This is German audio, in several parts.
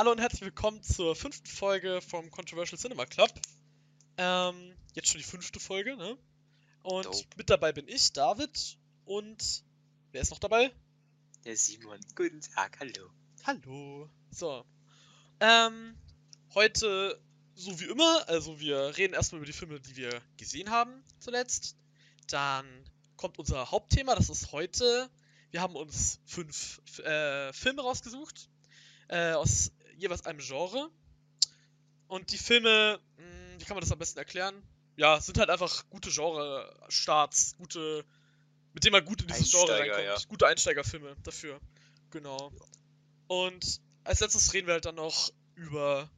Hallo und herzlich willkommen zur fünften Folge vom Controversial Cinema Club. Ähm, jetzt schon die fünfte Folge, ne? Und Dope. mit dabei bin ich, David. Und wer ist noch dabei? Der Simon. Guten Tag, hallo. Hallo. So. Ähm, heute, so wie immer, also wir reden erstmal über die Filme, die wir gesehen haben zuletzt. Dann kommt unser Hauptthema, das ist heute. Wir haben uns fünf äh, Filme rausgesucht. Äh, aus jeweils einem Genre. Und die Filme, mh, wie kann man das am besten erklären? Ja, sind halt einfach gute Genre-Starts, gute, mit denen man gut in dieses Genre Einsteiger, reinkommt. ja. Gute Einsteigerfilme dafür. Genau. Und als letztes reden wir halt dann noch über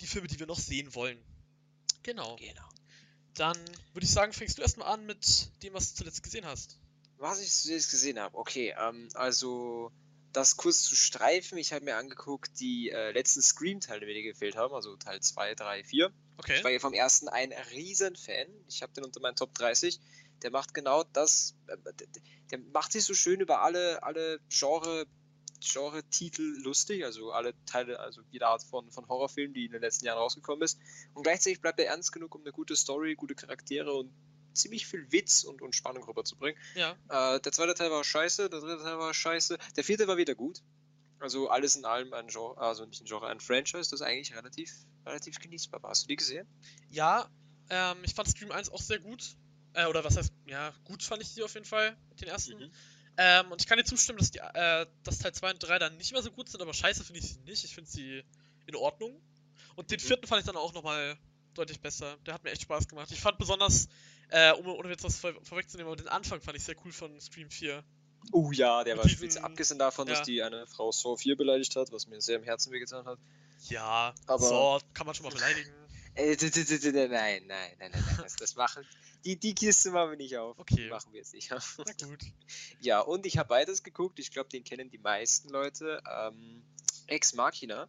die Filme, die wir noch sehen wollen. Genau. Genau. Dann würde ich sagen, fängst du erstmal an mit dem, was du zuletzt gesehen hast. Was ich jetzt gesehen habe, okay, ähm, also das kurz zu streifen, ich habe mir angeguckt, die äh, letzten Scream-Teile, die mir gefehlt haben, also Teil 2, 3, 4. Okay. Ich war ja vom ersten ein Riesen-Fan. Ich habe den unter meinen Top 30. Der macht genau das, äh, der, macht sich so schön über alle, alle Genre, Genre-Titel lustig, also alle Teile, also jede Art von, von Horrorfilm, die in den letzten Jahren rausgekommen ist. Und gleichzeitig bleibt er ernst genug, um eine gute Story, gute Charaktere und ziemlich viel Witz und, und Spannung rüberzubringen. Ja. Äh, der zweite Teil war scheiße, der dritte Teil war scheiße, der vierte war wieder gut. Also alles in allem ein Genre, also nicht ein Genre, ein Franchise, das eigentlich relativ, relativ genießbar war. Hast du die gesehen? Ja, ähm, ich fand Scream 1 auch sehr gut. Äh, oder was heißt, ja, gut fand ich die auf jeden Fall, den ersten. Mhm. Ähm, und ich kann dir zustimmen, dass, die, äh, dass Teil 2 und 3 dann nicht mehr so gut sind, aber scheiße finde ich sie nicht. Ich finde sie in Ordnung. Und den Mhm. vierten fand ich dann auch nochmal deutlich besser. Der hat mir echt Spaß gemacht. Ich fand besonders, äh, um, ohne jetzt was vor, vorwegzunehmen, aber den Anfang fand ich sehr cool von Scream 4. Oh ja, der Mit war diesen- spitze. Abgesehen davon, ja. dass die eine Frau Saw 4 beleidigt hat, was mir sehr im Herzen wehgetan hat. Ja, Aber- so, kann man schon mal beleidigen. Äh, nein, nein, nein, nein, nein, das, das machen. Die, die Kiste machen wir nicht auf. Okay. Die machen wir jetzt nicht auf. Na gut. Ja, und ich habe beides geguckt. Ich glaube, den kennen die meisten Leute. Ähm, Ex Machina.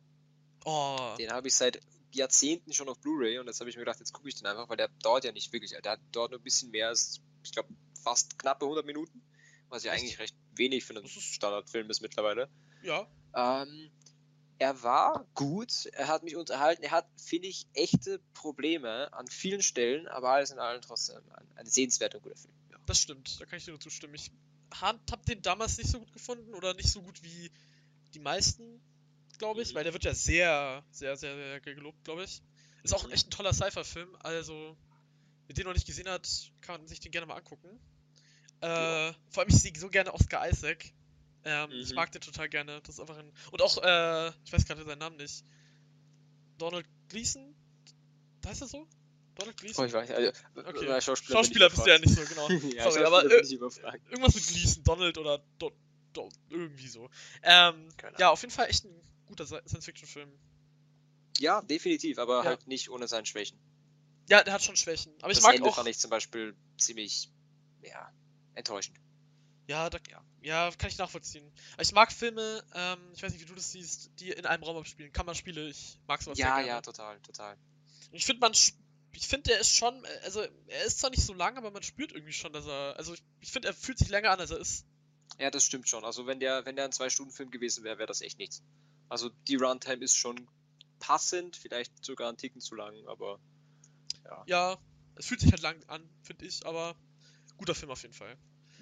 Oh, Den habe ich seit Jahrzehnten schon auf Blu-ray und jetzt habe ich mir gedacht, jetzt gucke ich den einfach, weil der dauert ja nicht wirklich. Der hat dort nur ein bisschen mehr als, ich glaube, fast knappe 100 Minuten. Was ja eigentlich recht wenig für einen Standardfilm ist mittlerweile. ja. Ähm, er war gut, er hat mich unterhalten, er hat, finde ich, echte Probleme an vielen Stellen, aber alles in allem trotzdem ein, ein sehenswerter und guter Film. Ja. Das stimmt, da kann ich dir nur zustimmen. Ich hab den damals nicht so gut gefunden oder nicht so gut wie die meisten, glaube ich, weil der wird ja sehr, sehr, sehr, sehr gelobt, glaube ich. Ist auch echt ein toller Sci-Fi-Film, also wer den noch nicht gesehen hat, kann man sich den gerne mal angucken. Äh, Ja. Vor allem, ich sehe so gerne Oscar Isaac. Ähm, Ich Mhm. mag den total gerne. Das ist einfach ein. Und auch, äh, ich weiß gerade seinen Namen nicht. Donald Gleason? Heißt er so? Donald Gleason? Oh, ich weiß, also, Okay. bei Schauspieler, Schauspieler bist du ja nicht so, genau. ja, Sorry, aber äh, ich irgendwas mit Gleason, Donald oder Do Do irgendwie so. Ähm, ja, auf jeden Fall echt ein guter Sci- Science-Fiction-Film. Ja, definitiv, aber Ja. halt nicht ohne seine Schwächen. Ja, der hat schon Schwächen. Aber ich das mag Ende auch. fand ich zum Beispiel ziemlich, ja, enttäuschend. Ja, da, Ja. ja, kann ich nachvollziehen. Ich mag Filme, ähm, ich weiß nicht, wie du das siehst, die in einem Raum abspielen. Kammerspiele, ich mag sowas sehr Ja, gerne. ja, total, total. Und ich finde, man. Ich finde, der ist schon. Also, er ist zwar nicht so lang, aber man spürt irgendwie schon, dass er. Also, ich, ich finde, er fühlt sich länger an, als er ist. Ja, das stimmt schon. Also wenn der, wenn der ein Zwei-Stunden-Film gewesen wäre, wäre das echt nichts. Also die Runtime ist schon passend, vielleicht sogar ein Ticken zu lang, aber Ja, es fühlt sich halt lang an, finde ich, aber guter Film auf jeden Fall.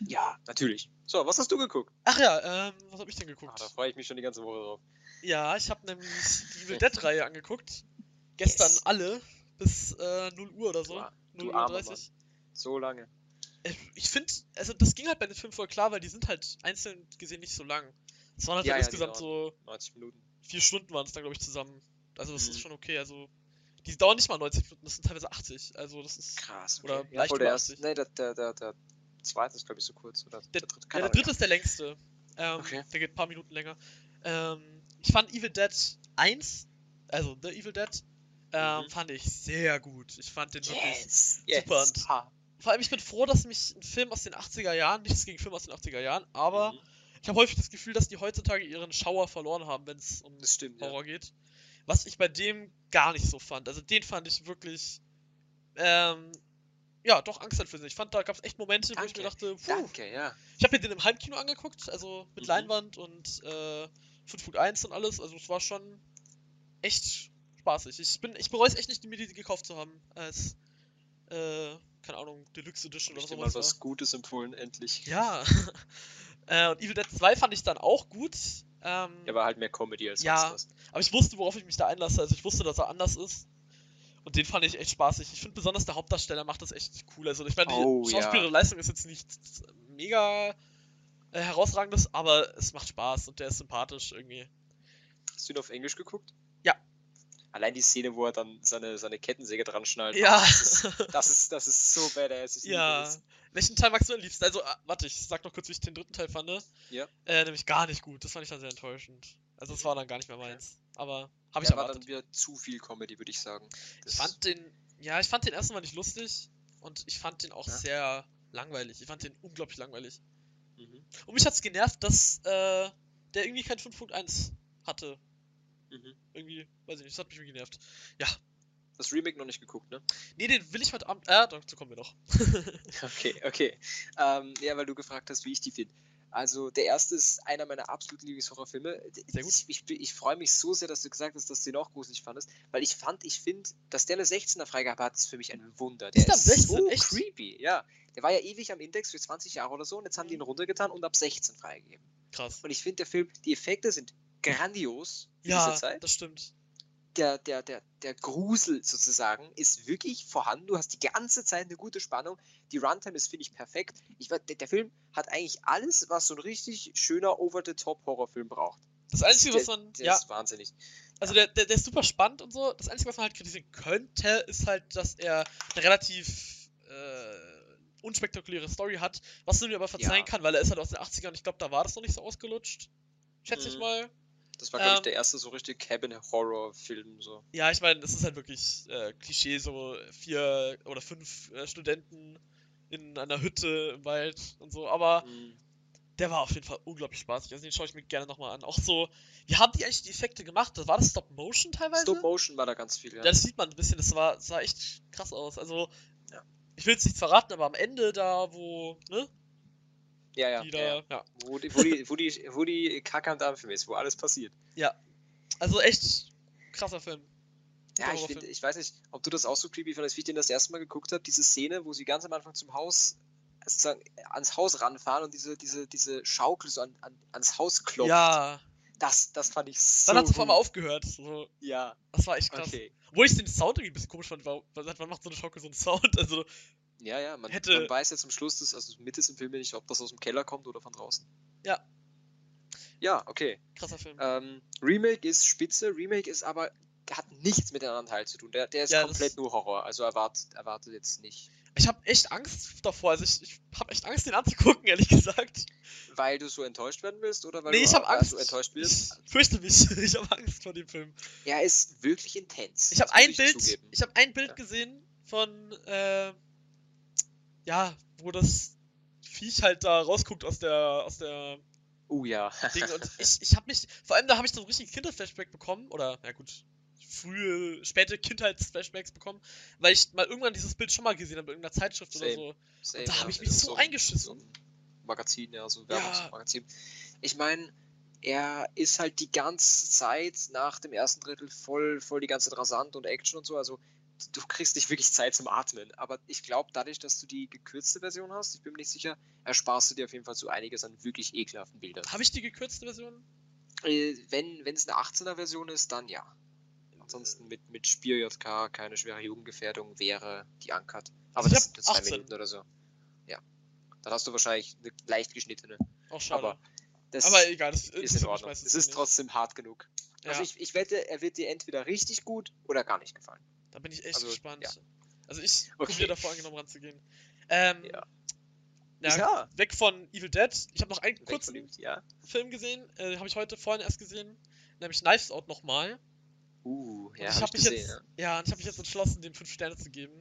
ja, natürlich. So, was hast du geguckt? Ach ja, ähm, was habe ich denn Ah, geguckt? da freue ich mich schon die ganze Woche drauf. Ja, ich habe nämlich die Evil Dead-Reihe angeguckt. Gestern Yes. alle bis äh, 0 Uhr oder so. Ar- 0 du Uhr armer 30. So lange. Äh, Ich finde, also das ging halt bei den Filmen voll klar, weil die sind halt einzeln gesehen nicht so lang. Es waren halt Ja, ja, insgesamt so 90 Minuten. vier Stunden waren es dann, glaube ich, zusammen. Also das Mhm. ist schon okay. Also die dauern nicht mal 90 Minuten, das sind teilweise 80. Also das ist. Krass. Oder Okay. leicht voll über der 80. erste. Nee, der, der, der, der zweite ist, glaube ich, so kurz. Oder Der- dritte. Ja, der dritte ist der längste. Ähm, Okay. Der geht ein paar Minuten länger. Ähm, ich fand Evil Dead 1, also The Evil Dead, ähm, Mhm. fand ich sehr gut. Ich fand den wirklich. Yes, yes. super und- Ah. Vor allem, ich bin froh, dass mich ein Film aus den 80er Jahren, nichts gegen Filme aus den 80er Jahren, aber Mhm. Ich habe häufig das Gefühl, dass die heutzutage ihren Schauer verloren haben, wenn es um stimmt, ja. Horror geht. Was ich bei dem gar nicht so fand. Also den fand ich wirklich, ähm, ja, doch angsteinflößend. Ich fand, da gab es echt Momente, wo ich mir dachte, puh, Danke, ja. ich habe mir den im Heimkino angeguckt, also mit Mhm. Leinwand und äh, 5 Foot 1 und alles. Also es war schon echt spaßig. Ich bin, ich bereue es echt nicht, mir die gekauft zu haben. Als, äh, keine Ahnung, Deluxe Edition Hab oder ich dir so. mal was Gutes empfohlen, endlich. Ja. äh, und Evil Dead 2 fand ich dann auch gut. Ähm, Der war halt mehr Comedy als Ja. sonst was. aber ich wusste, worauf ich mich da einlasse. Also ich wusste, dass er anders ist. Und den fand ich echt spaßig. Ich finde besonders der Hauptdarsteller macht das echt cool. Also ich meine, die Oh, ja. Schauspielerleistung ist jetzt nicht mega äh, herausragendes, aber es macht Spaß und der ist sympathisch irgendwie. Hast du ihn auf Englisch geguckt? Ja. Allein die Szene, wo er dann seine, seine Kettensäge dran schnallt. Ja. Das ist, das ist, das ist so badass. Ich Ja. das. Welchen Teil magst du am liebsten? Also, ah, warte, ich sag noch kurz, wie ich den dritten Teil fand. Ja. Äh, nämlich gar nicht gut. Das fand ich dann sehr enttäuschend. Also, das war dann gar nicht mehr meins. Aber habe ich war erwartet. dann wieder zu viel Comedy, würde ich sagen. Ich fand den, ja, ich fand den ersten Mal nicht lustig und ich fand den auch Ja? sehr langweilig. Ich fand den unglaublich langweilig. Mhm. Und mich hat's genervt, dass äh, der irgendwie kein 5.1 hatte. Mhm. Irgendwie, weiß ich nicht, das hat mich irgendwie genervt. Das Remake noch nicht geguckt, ne? Nee, den will ich heute Abend. Äh, dazu kommen wir noch. Okay, okay. Ähm, ja, weil du gefragt hast, wie ich die finde. Also, der erste ist einer meiner absoluten Lieblingshorrorfilme. Ich, ich, ich freue mich so sehr, dass du gesagt hast, dass du den auch gruselig fandest, weil ich fand, ich finde, dass der eine 16er Freigabe hat, ist für mich ein Wunder. Der Ist ab 16? so Echt? creepy, ja. Der war ja ewig am Index für 20 Jahre oder so und jetzt haben die ihn runtergetan und ab 16 freigegeben. Krass. Und ich finde, der Film, die Effekte sind grandios für Ja, diese Zeit das stimmt. der, der, der, der Grusel sozusagen ist wirklich vorhanden. Du hast die ganze Zeit eine gute Spannung. Die Runtime ist, finde ich, perfekt. Ich, der, der Film hat eigentlich alles, was so ein richtig schöner Over-the-Top-Horrorfilm braucht. Das Einzige, was man. der Ja, ist wahnsinnig. also der, der, der ist super spannend und so. Das Einzige, was man halt kritisieren könnte, ist halt, dass er eine relativ äh, unspektakuläre Story hat, was du mir aber verzeihen Ja. kann, weil er ist halt aus den 80ern und ich glaube, da war das noch nicht so ausgelutscht. Schätze ich Mhm. mal. Das war, glaube ich, Ähm, der erste so richtig Cabin-Horror-Film. So. Ja, ich meine, das ist halt wirklich äh, Klischee, so vier oder fünf äh, Studenten in einer Hütte im Wald und so, aber Mhm. der war auf jeden Fall unglaublich spaßig. Also den schaue ich mir gerne nochmal an. Auch so, wie haben die eigentlich die Effekte gemacht? War das Stop Motion teilweise? Stop Motion war da ganz viel, ja. Ja, das sieht man ein bisschen, das war, sah echt krass aus. Also, Ja. ich will jetzt nichts verraten, aber am Ende da, wo, ne, ja, ja, die ja, da, ja. ja. Wo, die, wo, die, wo, die, wo die Kacke am Dampfen ist, wo alles passiert. Also echt krasser Film. Ja, ich, find, ich weiß nicht, ob du das auch so creepy fandest, wie ich den das erste Mal geguckt habe. Diese Szene, wo sie ganz am Anfang zum Haus, sozusagen ans Haus ranfahren und diese, diese, diese Schaukel so an, an, ans Haus klopft. Ja, Das, das fand ich so. dann hat es auf einmal aufgehört. So, Ja, das war echt krass. okay. Obwohl ich den Sound irgendwie ein bisschen komisch fand, weil man macht so eine Schaukel so einen Sound. Also, Ja, ja, man, Hätte- man weiß ja zum Schluss, dass, also mit ist im Film nicht, ob das aus dem Keller kommt oder von draußen. Ja. Ja, okay. krasser Film. Ähm, Remake ist spitze, Remake ist aber, hat nichts mit dem anderen Teil zu tun. Der, der ist Ja, komplett nur Horror, also erwartet, erwartet jetzt nicht. Ich habe echt Angst davor. Also, ich, ich habe echt Angst, den anzugucken, ehrlich gesagt. Weil du so enttäuscht werden willst oder weil nee, du ich habe äh, Angst. so enttäuscht wirst? Ich fürchte mich. Ich habe Angst vor dem Film. Er ist wirklich intens. Ich habe ein Bild, zugeben. ich habe ein Bild Ja. gesehen von, äh, ja, wo das Viech halt da rausguckt aus der, aus der Oh ja. Ding und ich, ich habe mich, vor allem da habe ich so einen richtigen Kinderflashback bekommen oder, ja gut, frühe, späte Kindheitsflashbacks bekommen, weil ich mal irgendwann dieses Bild schon mal gesehen habe in irgendeiner Zeitschrift oder Same. so. Same, da hab ja, ich mich so einem- eingeschissen. so einem Magazin, ja, so ein Ja. Werbungsmagazin. Ich meine, er ist halt die ganze Zeit nach dem ersten Drittel voll, voll die ganze Zeit rasant und Action und so. Also du kriegst nicht wirklich Zeit zum Atmen. Aber ich glaube, dadurch, dass du die gekürzte Version hast, ich bin mir nicht sicher, ersparst du dir auf jeden Fall so einiges an wirklich ekelhaften Bildern. Habe ich die gekürzte Version? Äh, wenn es eine 18er Version ist, dann ja. Ansonsten mit, mit Spiel JK keine schwere Jugendgefährdung wäre die Uncut. Aber Also ich das sind nur zwei 18. Minuten oder so. Ja. Dann hast du wahrscheinlich eine leicht geschnittene. Auch schade. Aber das Aber egal, das ist in Ordnung. Es ist nicht. trotzdem hart genug. Ja, Also ich, ich wette, er wird dir entweder richtig gut oder gar nicht gefallen. Da bin ich echt also, gespannt. ja. Also ich Okay. probiere davor angenommen ranzugehen. Ähm, Ja. ja, weg von Evil Dead. Ich habe noch einen weg kurzen ihm. Ja. Film gesehen, äh, habe ich heute vorhin erst gesehen, nämlich Knives Out nochmal. Uh, Und ja, ich hab habe ich mich gesehen. jetzt, ja, und ich habe mich jetzt entschlossen, dem fünf Sterne zu geben.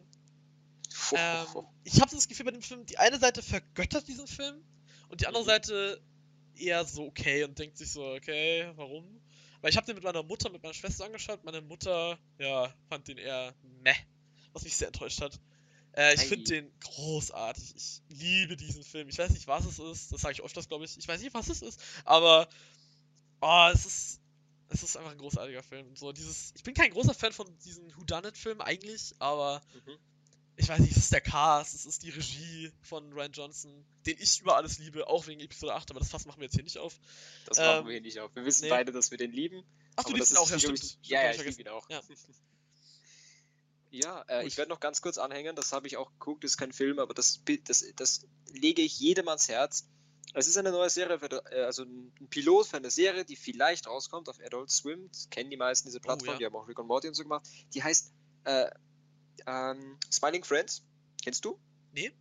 ja. Ähm, ich habe das Gefühl bei dem Film, die eine Seite vergöttert diesen Film und die andere Mhm. Seite eher so okay und denkt sich so, okay, warum? Weil ich habe den mit meiner Mutter, mit meiner Schwester angeschaut. Meine Mutter, ja, fand den eher meh, was mich sehr enttäuscht hat. Äh, ich finde den großartig. Ich liebe diesen Film. Ich weiß nicht, was es ist. Das sage ich öfters, glaube ich. Ich weiß nicht, was es ist. Aber, oh, es ist, es ist einfach ein großartiger Film. So dieses, ich bin kein großer Fan von diesen Whodunit-Filmen eigentlich, aber Mhm. Ich weiß nicht, es ist der Cast, es ist die Regie von Ryan Johnson, den ich über alles liebe, auch wegen Episode 8, aber das Fass machen wir jetzt hier nicht auf. Das Ähm, machen wir hier nicht auf. Wir wissen nee. beide, dass wir den lieben. Ach, du liebst ihn auch, ja, stimmt. Ja, ja, ich liebe ihn auch. Ja. Ja, äh, ich werde noch ganz kurz anhängen, das habe ich auch geguckt, das ist kein Film, aber das, das, das lege ich jedem ans Herz. Es ist eine neue Serie, für, äh, also ein ein Pilot für eine Serie, die vielleicht rauskommt auf Adult Swim. Das kennen die meisten diese Plattform, Oh, ja. die haben auch Rick und Morty und so gemacht. Die heißt äh, ähm, Smiling Friends. Kennst du? Nee?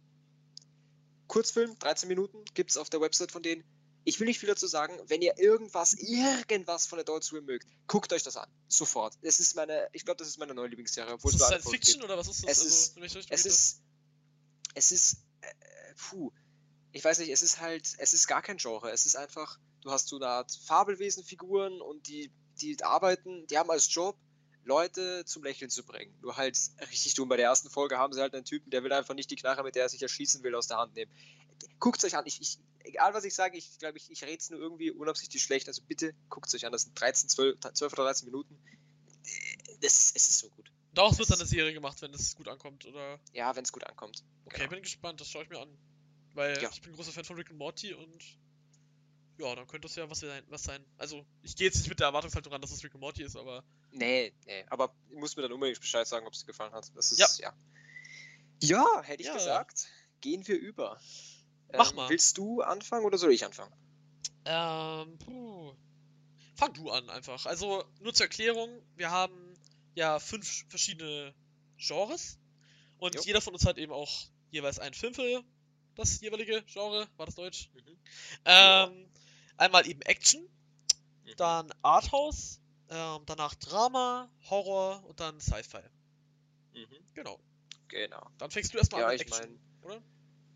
Kurzfilm, 13 Minuten, gibt es auf der Website von denen. Ich will nicht viel dazu sagen. Wenn ihr irgendwas, irgendwas von Adult Swim mögt, guckt euch das an. Sofort. Es ist meine, ich glaube, das ist meine neue Lieblingsserie. obwohl Ist das Science Fiction gibt. oder was ist das? Es Also, ist- Richtung Es geht ist, es ist, äh, puh, ich weiß nicht, es ist halt, es ist gar kein Genre. Es ist einfach, du hast so eine Art Fabelwesenfiguren und die, die arbeiten, die haben als Job, Leute zum Lächeln zu bringen. Nur halt richtig dumm. Bei der ersten Folge haben sie halt einen Typen, der will einfach nicht die Knarre, mit der er sich erschießen will, aus der Hand nehmen. Guckt euch an. Ich, ich, egal was ich sage, ich glaube, ich, ich rede es nur irgendwie unabsichtlich schlecht. Also bitte guckt es euch an. Das sind 13, 12, 12 oder 13 Minuten. Das ist, es ist so gut. Daraus wird dann eine Serie gemacht, wenn es gut ankommt, oder? Ja, wenn es gut ankommt. Okay, Genau. bin gespannt, das schaue ich mir an. Weil Ja. ich bin ein großer Fan von Rick und Morty und ja, dann könnte es ja was sein, was sein. Also, ich gehe jetzt nicht mit der Erwartungshaltung ran, dass es Rick und Morty ist, aber Nee, nee, aber ich muss mir dann unbedingt Bescheid sagen, ob es dir gefallen hat. Das ist, Ja. ja. Ja, hätte ich Ja. gesagt. Gehen wir über. Mach Ähm, mal. Willst du anfangen oder soll ich anfangen? Ähm, puh. Fang du an einfach. Also, nur zur Erklärung, wir haben ja fünf verschiedene Genres und Jo. jeder von uns hat eben auch jeweils einen Film für das jeweilige Genre. War das Deutsch? Mhm. Ähm, einmal eben Action, Mhm. dann Arthouse, ähm, danach Drama, Horror und dann Sci-Fi. Mhm. Genau. Genau. Dann fängst du erstmal Ja, an mit ich Action, meine, oder?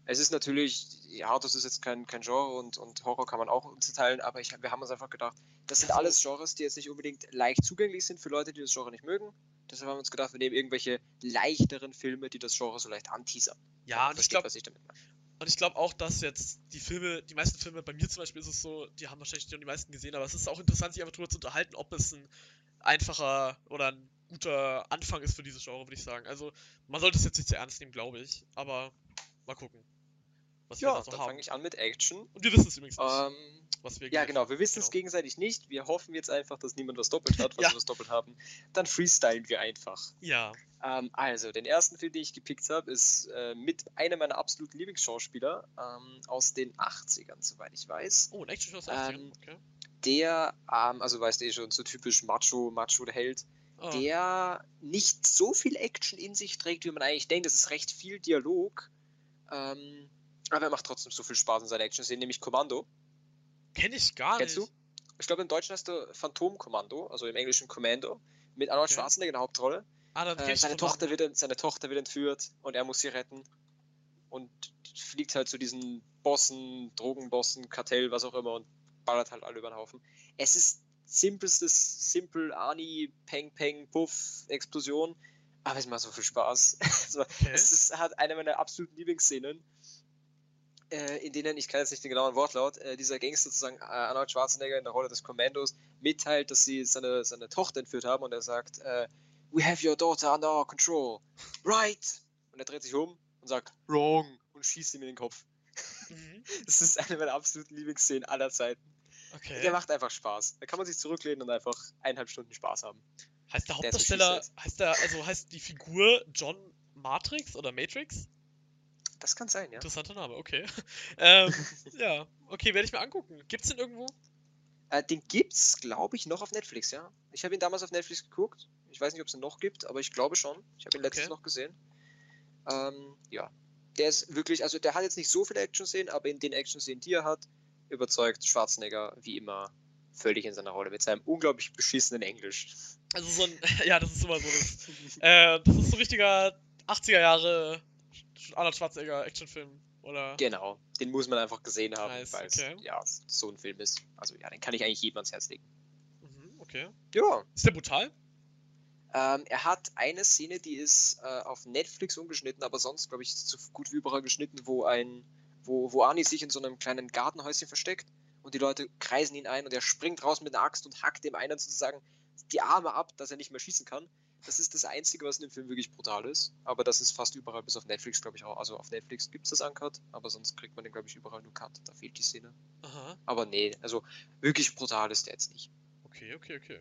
es ist natürlich, ja, Hardhouse ist jetzt kein, kein Genre und, und Horror kann man auch unterteilen, aber ich, wir haben uns einfach gedacht, das sind alles Genres, die jetzt nicht unbedingt leicht zugänglich sind für Leute, die das Genre nicht mögen. Deshalb haben wir uns gedacht, wir nehmen irgendwelche leichteren Filme, die das Genre so leicht anteasern. Ja, und ich Versteht, glaube, was ich damit meine. Und ich glaube auch, dass jetzt die Filme, die meisten Filme, bei mir zum Beispiel ist es so, die haben wahrscheinlich die meisten gesehen, aber es ist auch interessant, sich einfach darüber zu unterhalten, ob es ein einfacher oder ein guter Anfang ist für dieses Genre, würde ich sagen. Also, man sollte es jetzt nicht zu ernst nehmen, glaube ich, aber mal gucken, was wir Ja, da so dann fange ich an mit Action. Und wir wissen es übrigens nicht, Ähm, was wir Ja, gleich- genau. Wir wissen es genau. gegenseitig nicht. Wir hoffen jetzt einfach, dass niemand was doppelt hat. Falls Ja. wir was doppelt haben, dann freestylen wir einfach. Ja, Ähm, also, den ersten Film, den ich gepickt habe, ist äh, mit einem meiner absoluten Lieblingsschauspieler ähm, aus den 80ern, soweit ich weiß. oh, ein Action-Show aus den 80ern, Ähm, okay. Der, ähm, also weißt du eh schon, so typisch Macho, Macho der Held, Ah, der nicht so viel Action in sich trägt, wie man eigentlich denkt. Es ist recht viel Dialog. Ähm, aber er macht trotzdem so viel Spaß in seiner Action-Szene, nämlich Kommando. Kenn ich gar Kennst nicht. du? Ich glaube, im Deutschen heißt er Phantomkommando, also im Englischen Commando, mit Arnold Okay. Schwarzenegger in der Hauptrolle. Ah, dann Äh, seine, Tochter wird, seine Tochter wird entführt und er muss sie retten. Und fliegt halt zu diesen Bossen, Drogenbossen, Kartell, was auch immer und ballert halt alle über den Haufen. Es ist simpelstes, simpel, Ani, Peng, Peng, Puff, Explosion. Aber es macht so viel Spaß. Also, Okay. es ist, hat eine meiner absoluten Lieblingsszenen, in denen, ich kann jetzt nicht den genauen Wortlaut, äh, dieser Gangster sozusagen, äh, Arnold Schwarzenegger in der Rolle des Kommandos, mitteilt, dass sie seine, seine Tochter entführt haben und er sagt, äh, We have your daughter under our control. Right! Und er dreht sich um und sagt, Wrong! und schießt ihm in den Kopf. Mhm. Das ist eine meiner absoluten Lieblingsszenen aller Zeiten. Okay. Der macht einfach Spaß. Da kann man sich zurücklehnen und einfach eineinhalb Stunden Spaß haben. Heißt der Der Hauptdarsteller, schießt heißt der, also heißt die Figur John Matrix oder Matrix? Das kann sein, ja. Interessanter Name, okay. ähm, ja, okay, werde ich mir angucken. Gibt's den irgendwo? Äh, den gibt's, glaube ich, noch auf Netflix, ja. Ich habe ihn damals auf Netflix geguckt. Ich weiß nicht, ob es ihn noch gibt, aber ich glaube schon. Ich habe ihn letztens Okay. noch gesehen. Ähm, ja. Der ist wirklich, also der hat jetzt nicht so viele Action-Szenen, aber in den Action-Szenen, die er hat, überzeugt Schwarzenegger wie immer völlig in seiner Rolle mit seinem unglaublich beschissenen Englisch. Also so ein, ja, das ist immer so. Das, äh, das ist so ein richtiger 80er Jahre Arnold Schwarzenegger Actionfilm, oder? Genau, den muss man einfach gesehen haben, Nice, weil okay. es ja so ein Film ist. Also ja, den kann ich eigentlich jedem ans Herz legen. Mhm, okay. Ja, Ist der brutal? Ähm, er hat eine Szene, die ist äh, auf Netflix umgeschnitten, aber sonst, glaube ich, so gut wie überall geschnitten, wo ein, wo, wo Arnie sich in so einem kleinen Gartenhäuschen versteckt und die Leute kreisen ihn ein und er springt raus mit einer Axt und hackt dem einen sozusagen die Arme ab, dass er nicht mehr schießen kann. Das ist das Einzige, was in dem Film wirklich brutal ist. Aber das ist fast überall, bis auf Netflix, glaube ich auch. Also auf Netflix gibt es das Uncut, aber sonst kriegt man den, glaube ich, überall nur Cut. Da fehlt die Szene. Aha. Aber nee, also wirklich brutal ist der jetzt nicht. Okay, okay, okay.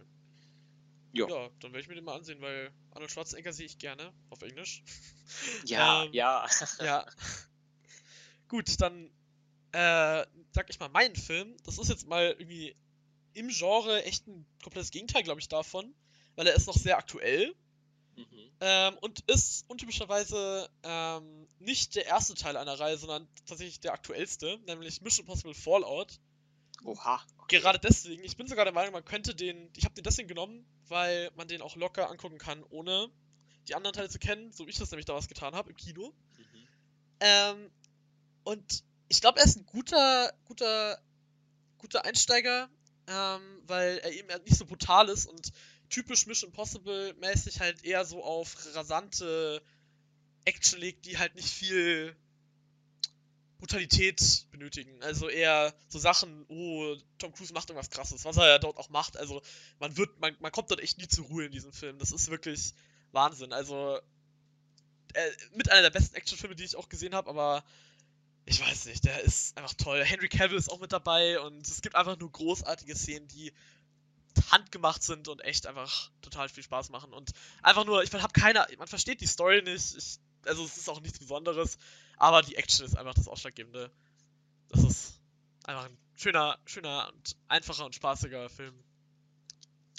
Ja. Ja, dann werde ich mir den mal ansehen, weil Arnold Schwarzenegger sehe ich gerne auf Englisch. Ja, Ähm, ja. Ja. Gut, dann äh, sag ich mal meinen Film. Das ist jetzt mal irgendwie im Genre echt ein komplettes Gegenteil, glaube ich, davon, weil er ist noch sehr aktuell Mhm. ähm, und ist untypischerweise ähm, nicht der erste Teil einer Reihe, sondern tatsächlich der aktuellste, nämlich Mission Impossible Fallout. Oha. okay. Gerade deswegen, ich bin sogar der Meinung, man könnte den, ich habe den deswegen genommen, weil man den auch locker angucken kann, ohne die anderen Teile zu kennen, so wie ich das nämlich damals getan habe im Kino. Mhm. Ähm, und ich glaube, er ist ein guter, guter, guter Einsteiger, ähm, weil er eben nicht so brutal ist und typisch Mission Impossible mäßig halt eher so auf rasante Action legt, die halt nicht viel Brutalität benötigen. Also eher so Sachen, oh, Tom Cruise macht irgendwas krasses, was er ja dort auch macht. Also man wird, man, man kommt dort echt nie zur Ruhe in diesem Film. Das ist wirklich Wahnsinn. Also äh, mit einer der besten Actionfilme, die ich auch gesehen habe, aber ich weiß nicht, der ist einfach toll. Henry Cavill ist auch mit dabei und es gibt einfach nur großartige Szenen, die handgemacht sind und echt einfach total viel Spaß machen. Und einfach nur, ich habe keine, man versteht die Story nicht, ich, also es ist auch nichts Besonderes, aber die Action ist einfach das Ausschlaggebende. Das ist einfach ein schöner, schöner und einfacher und spaßiger Film.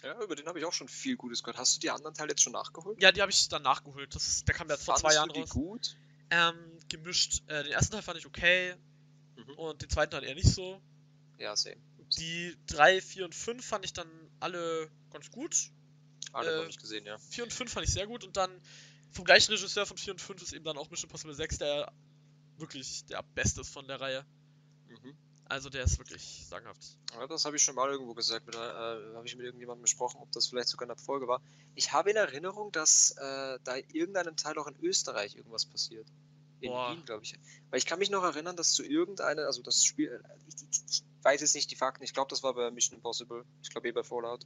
Ja, über den habe ich auch schon viel Gutes gehört. Hast du die anderen Teile jetzt schon nachgeholt? Ja, die habe ich dann nachgeholt. Das der kam ja vor zwei Jahren du die raus. gut? Ähm, gemischt. Äh, den ersten Teil fand ich okay Mhm. und den zweiten Teil eher nicht so. Ja, same. Die 3, 4 und 5 fand ich dann alle ganz gut. Alle äh, noch nicht gesehen, ja. 4 und 5 fand ich sehr gut und dann vom gleichen Regisseur von 4 und 5 ist eben dann auch Mission Impossible 6, der wirklich der beste ist von der Reihe. Mhm. Also der ist wirklich sagenhaft. Ja, das habe ich schon mal irgendwo gesagt. Mit, äh, habe ich mit irgendjemandem besprochen, ob das vielleicht sogar eine Folge war. Ich habe in Erinnerung, dass äh, da irgendeinem Teil auch in Österreich irgendwas passiert. In Boah. Wien, glaube ich. Weil ich kann mich noch erinnern, dass zu irgendeiner, also das Spiel, äh, ich, ich, ich weiß jetzt nicht die Fakten, ich glaube, das war bei Mission Impossible, ich glaube eh bei Fallout,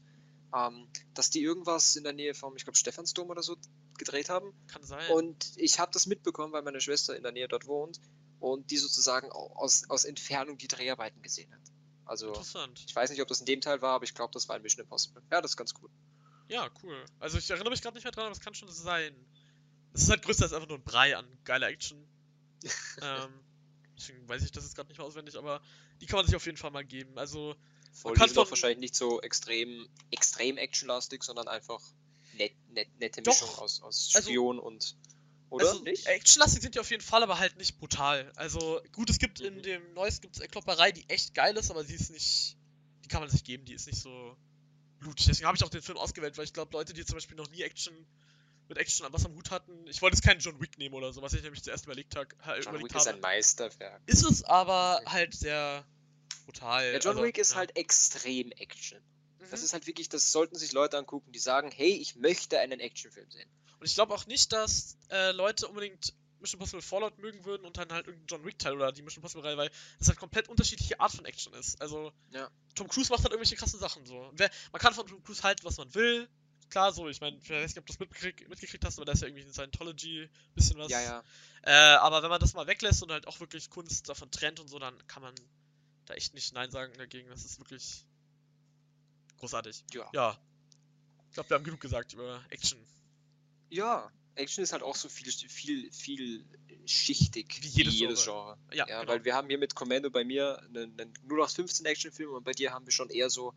ähm, dass die irgendwas in der Nähe vom, ich glaube, Stephansdom oder so gedreht haben. Kann sein. Und ich habe das mitbekommen, weil meine Schwester in der Nähe dort wohnt und die sozusagen au- aus, aus Entfernung die Dreharbeiten gesehen hat. Also, Interessant. ich weiß nicht, ob das in dem Teil war, aber ich glaube, das war in Mission Impossible. Ja, das ist ganz cool. Ja, cool. Also ich erinnere mich gerade nicht mehr dran, aber es kann schon sein. Es ist halt größer als einfach nur ein Brei an geiler Action. ähm, deswegen weiß ich das jetzt gerade nicht mehr auswendig, aber die kann man sich auf jeden Fall mal geben. Also, Voll, kann sind auch von- wahrscheinlich nicht so extrem, extrem actionlastig, sondern einfach net, net, nette Doch. Mischung aus, aus Also- Spion und. Oder? also nicht? actionlastig sind die auf jeden Fall, aber halt nicht brutal. Also, gut, es gibt in Mhm. dem Neues gibt's eine Klopperei, die echt geil ist, aber sie ist nicht. Die kann man sich geben, die ist nicht so blutig. Deswegen habe ich auch den Film ausgewählt, weil ich glaube, Leute, die zum Beispiel noch nie Action mit Action was am Hut hatten, ich wollte jetzt keinen John Wick nehmen oder so, was ich nämlich zuerst überlegt, hab, John überlegt Wick ist habe. ein Meisterwerk. Ist es aber halt sehr brutal. Ja, John also, Wick ist ja. halt extrem Action. Das Mhm. ist halt wirklich, das sollten sich Leute angucken, die sagen, hey, ich möchte einen Actionfilm sehen. Und ich glaube auch nicht, dass äh, Leute unbedingt Mission Impossible Fallout mögen würden und dann halt irgendeinen John Wick Teil oder die Mission Impossible Reihe, weil das halt komplett unterschiedliche Art von Action ist. Also Ja. Tom Cruise macht halt irgendwelche krassen Sachen so. Wer, man kann von Tom Cruise halten, was man will. Klar, so, ich meine, ich weiß nicht, ob du das mitgekriegt, mitgekriegt hast, aber da ist ja irgendwie in Scientology bisschen was. Ja, ja. Äh, aber wenn man das mal weglässt und halt auch wirklich Kunst davon trennt und so, dann kann man da echt nicht Nein sagen dagegen. Das ist wirklich großartig. Ja. Ja. Ich glaube, wir haben genug gesagt über Action. Ja, Action ist halt auch so viel, viel, viel schichtig Wie jedes Genre. Ja, Ja, genau. weil wir haben hier mit Commando bei mir einen, einen 0815 Actionfilm und bei dir haben wir schon eher so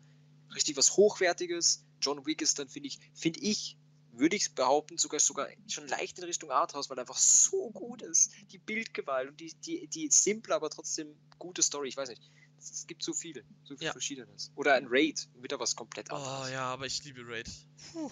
richtig was Hochwertiges. John Wick ist dann, finde ich, finde ich, würde ich behaupten, sogar sogar schon leicht in Richtung Arthouse, weil er einfach so gut ist. Die Bildgewalt und die, die, die simple, aber trotzdem gute Story. Ich weiß nicht. Es, gibt so viel, so viel Ja. Verschiedenes. Oder ein Raid, wieder was komplett Oh anderes. ja, aber ich liebe Raid. Puh.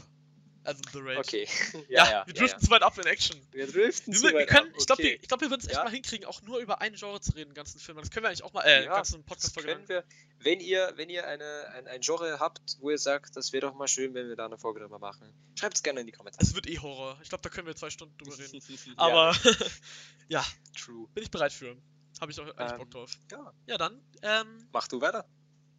Also The Raid. Okay. Ja, wir driften zu weit ab in Action. Wir driften Wir, zu wir weit können, ab, ich glaube, okay. wir, glaub, wir würden es echt Ja. mal hinkriegen, auch nur über ein Genre zu reden, den ganzen Film. Das können wir eigentlich auch mal, äh, Ja, ganzen Podcast-Folge können wir, wenn ihr, wenn ihr eine, ein, ein Genre habt, wo ihr sagt, das wäre doch mal schön, wenn wir da eine Folge drüber machen, schreibt es gerne in die Kommentare. Es wird eh Horror. Ich glaube, da können wir zwei Stunden drüber reden. Ja, Aber true. bin ich bereit für. Habe ich auch eigentlich Ähm, Bock drauf. Ja, Ja, dann, ähm, mach du weiter.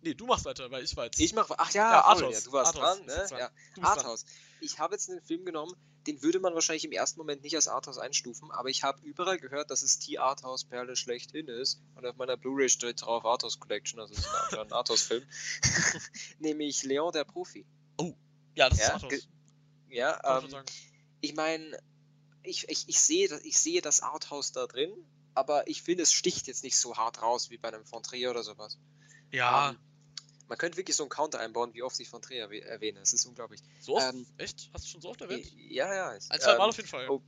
Nee, du machst weiter, weil ich war jetzt. Ich mach. Ach ja, Ja, voll, Arthouse. ja du warst Arthouse dran, ne? Ja. Arthouse. Ich habe jetzt einen Film genommen, den würde man wahrscheinlich im ersten Moment nicht als Arthouse einstufen, aber ich habe überall gehört, dass es die Arthouse-Perle schlechthin ist. Und auf meiner Blu-ray steht drauf Arthouse Collection, also es ist ein- Arthouse-Film. Nämlich Leon der Profi. Ja, das ist Ja, Arthouse. ge- Ja, ähm, ich meine, ich, ich, ich, sehe, das- ich sehe das Arthouse da drin, aber ich finde, es sticht jetzt nicht so hart raus wie bei einem Von Trier oder sowas. Ja, Ähm, man könnte wirklich so einen Counter einbauen, wie oft ich Von Trier erwäh- erwähne. Es ist unglaublich. so oft? ähm, Echt? Hast du schon so oft erwähnt? Ja, ja. Ein, zwei Mal auf jeden Fall. oh,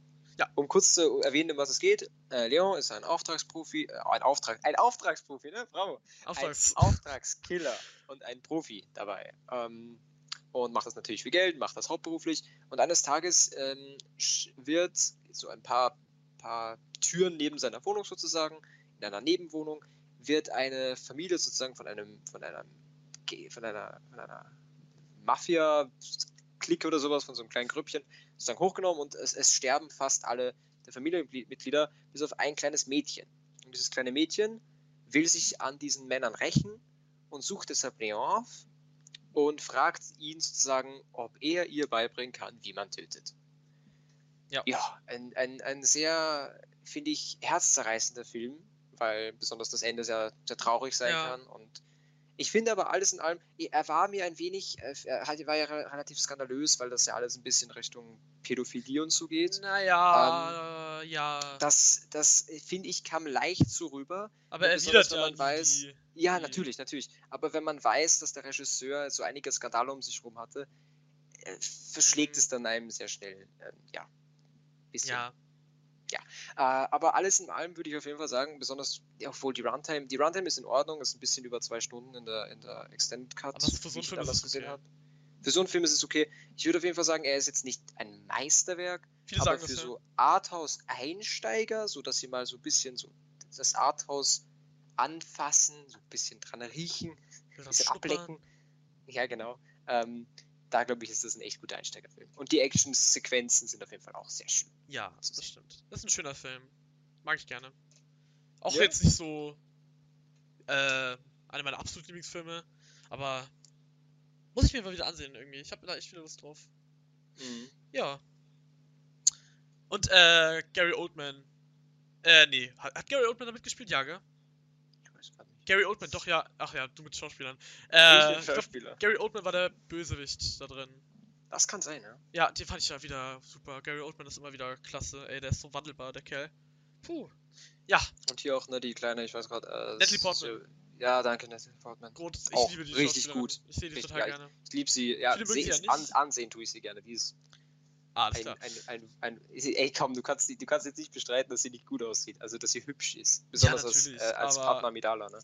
um kurz zu erwähnen, um was es geht. Äh, Leon ist ein Auftragsprofi, äh, ein Auftrag, ein Auftragsprofi, ne? Bravo. Auftrags. Ein Auftragskiller und ein Profi dabei. Ähm, und macht das natürlich für Geld, macht das hauptberuflich. Und eines Tages ähm, wird so ein paar, paar Türen neben seiner Wohnung sozusagen, in einer Nebenwohnung, wird eine Familie sozusagen von einem, von einer, Ge- von einer, einer Mafia-Clique oder sowas, von so einem kleinen Grüppchen, sozusagen hochgenommen und es, es sterben fast alle der Familienmitglieder, bis auf ein kleines Mädchen. Und dieses kleine Mädchen will sich an diesen Männern rächen und sucht deshalb Leon auf und fragt ihn sozusagen, ob er ihr beibringen kann, wie man tötet. Ja. Ja, ein, ein, ein sehr, finde ich, herzzerreißender Film, weil besonders das Ende sehr, sehr traurig sein Ja. kann. Und ich finde aber alles in allem, er war mir ein wenig, äh, er war ja re- relativ skandalös, weil das ja alles ein bisschen Richtung Pädophilie und so geht. Naja, ja. Das, das finde ich, kam leicht so rüber. aber er besonders widert wenn ja man nie weiß- die, Ja, die- natürlich, natürlich. Aber wenn man weiß, dass der Regisseur so einige Skandale um sich rum hatte, äh, verschlägt Mhm. es dann einem sehr schnell. Ähm, ja. Bisschen. Ja, Äh, aber alles in allem würde ich auf jeden Fall sagen, besonders, ja, obwohl die Runtime, die Runtime ist in Ordnung, ist ein bisschen über zwei Stunden in der, in der Extended Cut. Aber für so einen Film ist es gesehen okay. Für so einen Film ist es okay. Ich würde auf jeden Fall sagen, er ist jetzt nicht ein Meisterwerk, viele aber sagen das für ja. so Arthouse-Einsteiger, so dass sie mal so ein bisschen so das Arthouse anfassen, so ein bisschen dran riechen, ein bisschen ablecken. Ja, genau. Ähm, da glaube ich, ist das ein echt guter Einsteigerfilm. Und die Action-Sequenzen sind auf jeden Fall auch sehr schön. Ja, das stimmt. Das ist ein schöner Film. Mag ich gerne. Auch Ja. jetzt nicht so äh, einer meiner absoluten Lieblingsfilme, aber muss ich mir mal wieder ansehen irgendwie. Ich habe da echt viel Lust drauf. Ja. Und äh, Gary Oldman. Äh, nee. Hat, hat Gary Oldman da mitgespielt? Ja, gell? Ich weiß grad nicht. Gary Oldman, doch, ja. Ach ja, du mit Schauspielern. Äh, ich glaub, Schauspieler. Gary Oldman war der Bösewicht da drin. Das kann sein, ja. Ja, den fand ich ja wieder super. Gary Oldman ist immer wieder klasse. Ey, der ist so wandelbar, der Kerl. Puh. Ja, Und hier auch, ne, die kleine, ich weiß gerade. Äh, Natalie Portman. Ja, danke, Natalie Portman. Grund, ich Auch liebe die richtig gut. Ich sehe die Richtig total geil. gerne. Ich liebe sie. Ja, sie ja ist- an, nicht. ansehen tue ich sie gerne. Die ist alles ein, ein, ein, ein, ey komm, du kannst, du kannst jetzt nicht bestreiten, dass sie nicht gut aussieht. Also, dass sie hübsch ist. Besonders als, natürlich, äh, als aber- Partner Amidala, ne?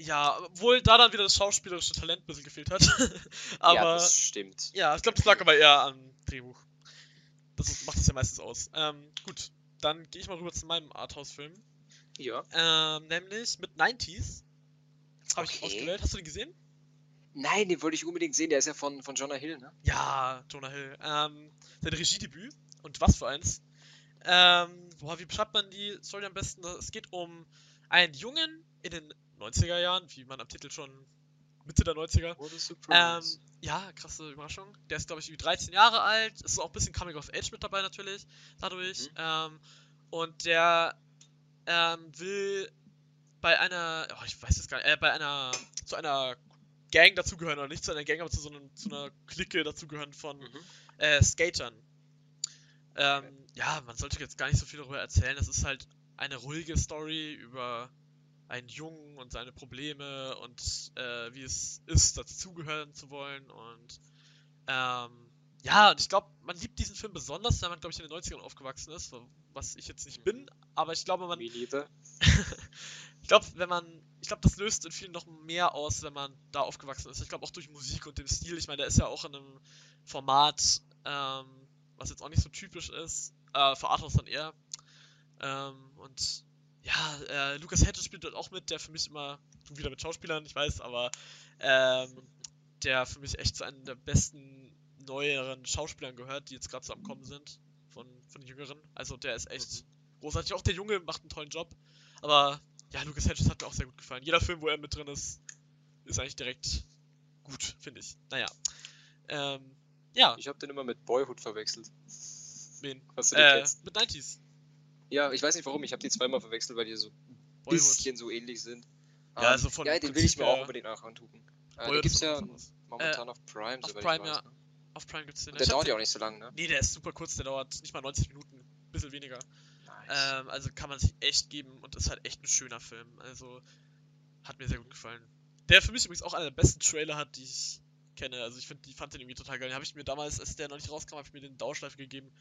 Ja, obwohl da dann wieder das schauspielerische Talent ein bisschen gefehlt hat. aber ja, ja, das stimmt. ich glaube, das lag aber eher am Drehbuch. Das ist, macht es ja meistens aus. Ähm, gut, dann gehe ich mal rüber zu meinem Arthouse-Film. Ja. Ähm, nämlich mit 90s. Habe ich Okay. ausgewählt. Hast du den gesehen? Nein, den wollte ich unbedingt sehen. Der ist ja von, von Jonah Hill, ne? Ja, Jonah Hill. Ähm, sein Regiedebüt. Und was für eins. Ähm, boah, wie beschreibt man die Story am besten? Es geht um einen Jungen in den 90er Jahren, wie man am Titel schon Mitte der 90er. What a Ähm, ja, krasse Überraschung. Der ist, glaube ich, wie 13 Jahre alt. Es ist auch ein bisschen Coming of Age mit dabei, natürlich. Dadurch. Mhm. Ähm, und der ähm, will bei einer, oh, ich weiß es gar nicht, äh, bei einer, zu einer Gang dazugehören, oder nicht zu einer Gang, aber zu so einem, zu einer Clique dazugehören von Mhm. äh, Skatern. Ähm, ja, man sollte jetzt gar nicht so viel darüber erzählen. Es ist halt eine ruhige Story über einen Jungen und seine Probleme und äh, wie es ist, dazugehören zu wollen. Und ähm, ja, und ich glaube, man liebt diesen Film besonders, weil man, glaube ich, in den 90ern aufgewachsen ist, was ich jetzt nicht bin. Aber ich glaube, man, Wie Liebe. ich glaube, wenn man, ich glaube, das löst in vielen noch mehr aus, wenn man da aufgewachsen ist. Ich glaube auch durch Musik und dem Stil. Ich meine, der ist ja auch in einem Format, ähm, was jetzt auch nicht so typisch ist, äh, für Arthouse dann eher. Ähm, und ja, äh, Lucas Hedges spielt dort auch mit, der für mich immer, du wieder mit Schauspielern, ich weiß, aber ähm, der für mich echt zu einem der besten neueren Schauspielern gehört, die jetzt gerade so am Kommen sind, von, von den Jüngeren. Also der ist echt großartig. Auch der Junge macht einen tollen Job. Aber ja, Lucas Hedges hat mir auch sehr gut gefallen. Jeder Film, wo er mit drin ist, ist eigentlich direkt gut, finde ich. Naja. Ähm, ja, Ich habe den immer mit Boyhood verwechselt. wen? Hast du den Äh, kennst? mit 90s. Ja, ich weiß nicht warum, ich habe die zweimal verwechselt, weil die so ein bisschen so ähnlich sind. Ja, Ähm, also von ja, den will ich mir auch her- unbedingt auch angucken. Äh, den gibt's ja was momentan auf Prime, auf Prime, ich weiß. ja. Ne? Auf Prime gibt's den. Und der Ich dauert ja auch nicht so lang, ne? Nee, der ist super kurz, der dauert nicht mal 90 Minuten. Bisschen weniger. Nice. Ähm, also kann man sich echt geben und ist halt echt ein schöner Film. Also hat mir sehr gut gefallen. Der für mich übrigens auch einer der besten Trailer hat, die ich kenne. Also ich finde, die fand den irgendwie total geil. Den habe ich mir damals, als der noch nicht rauskam, habe ich mir den Dauerschleife gegeben.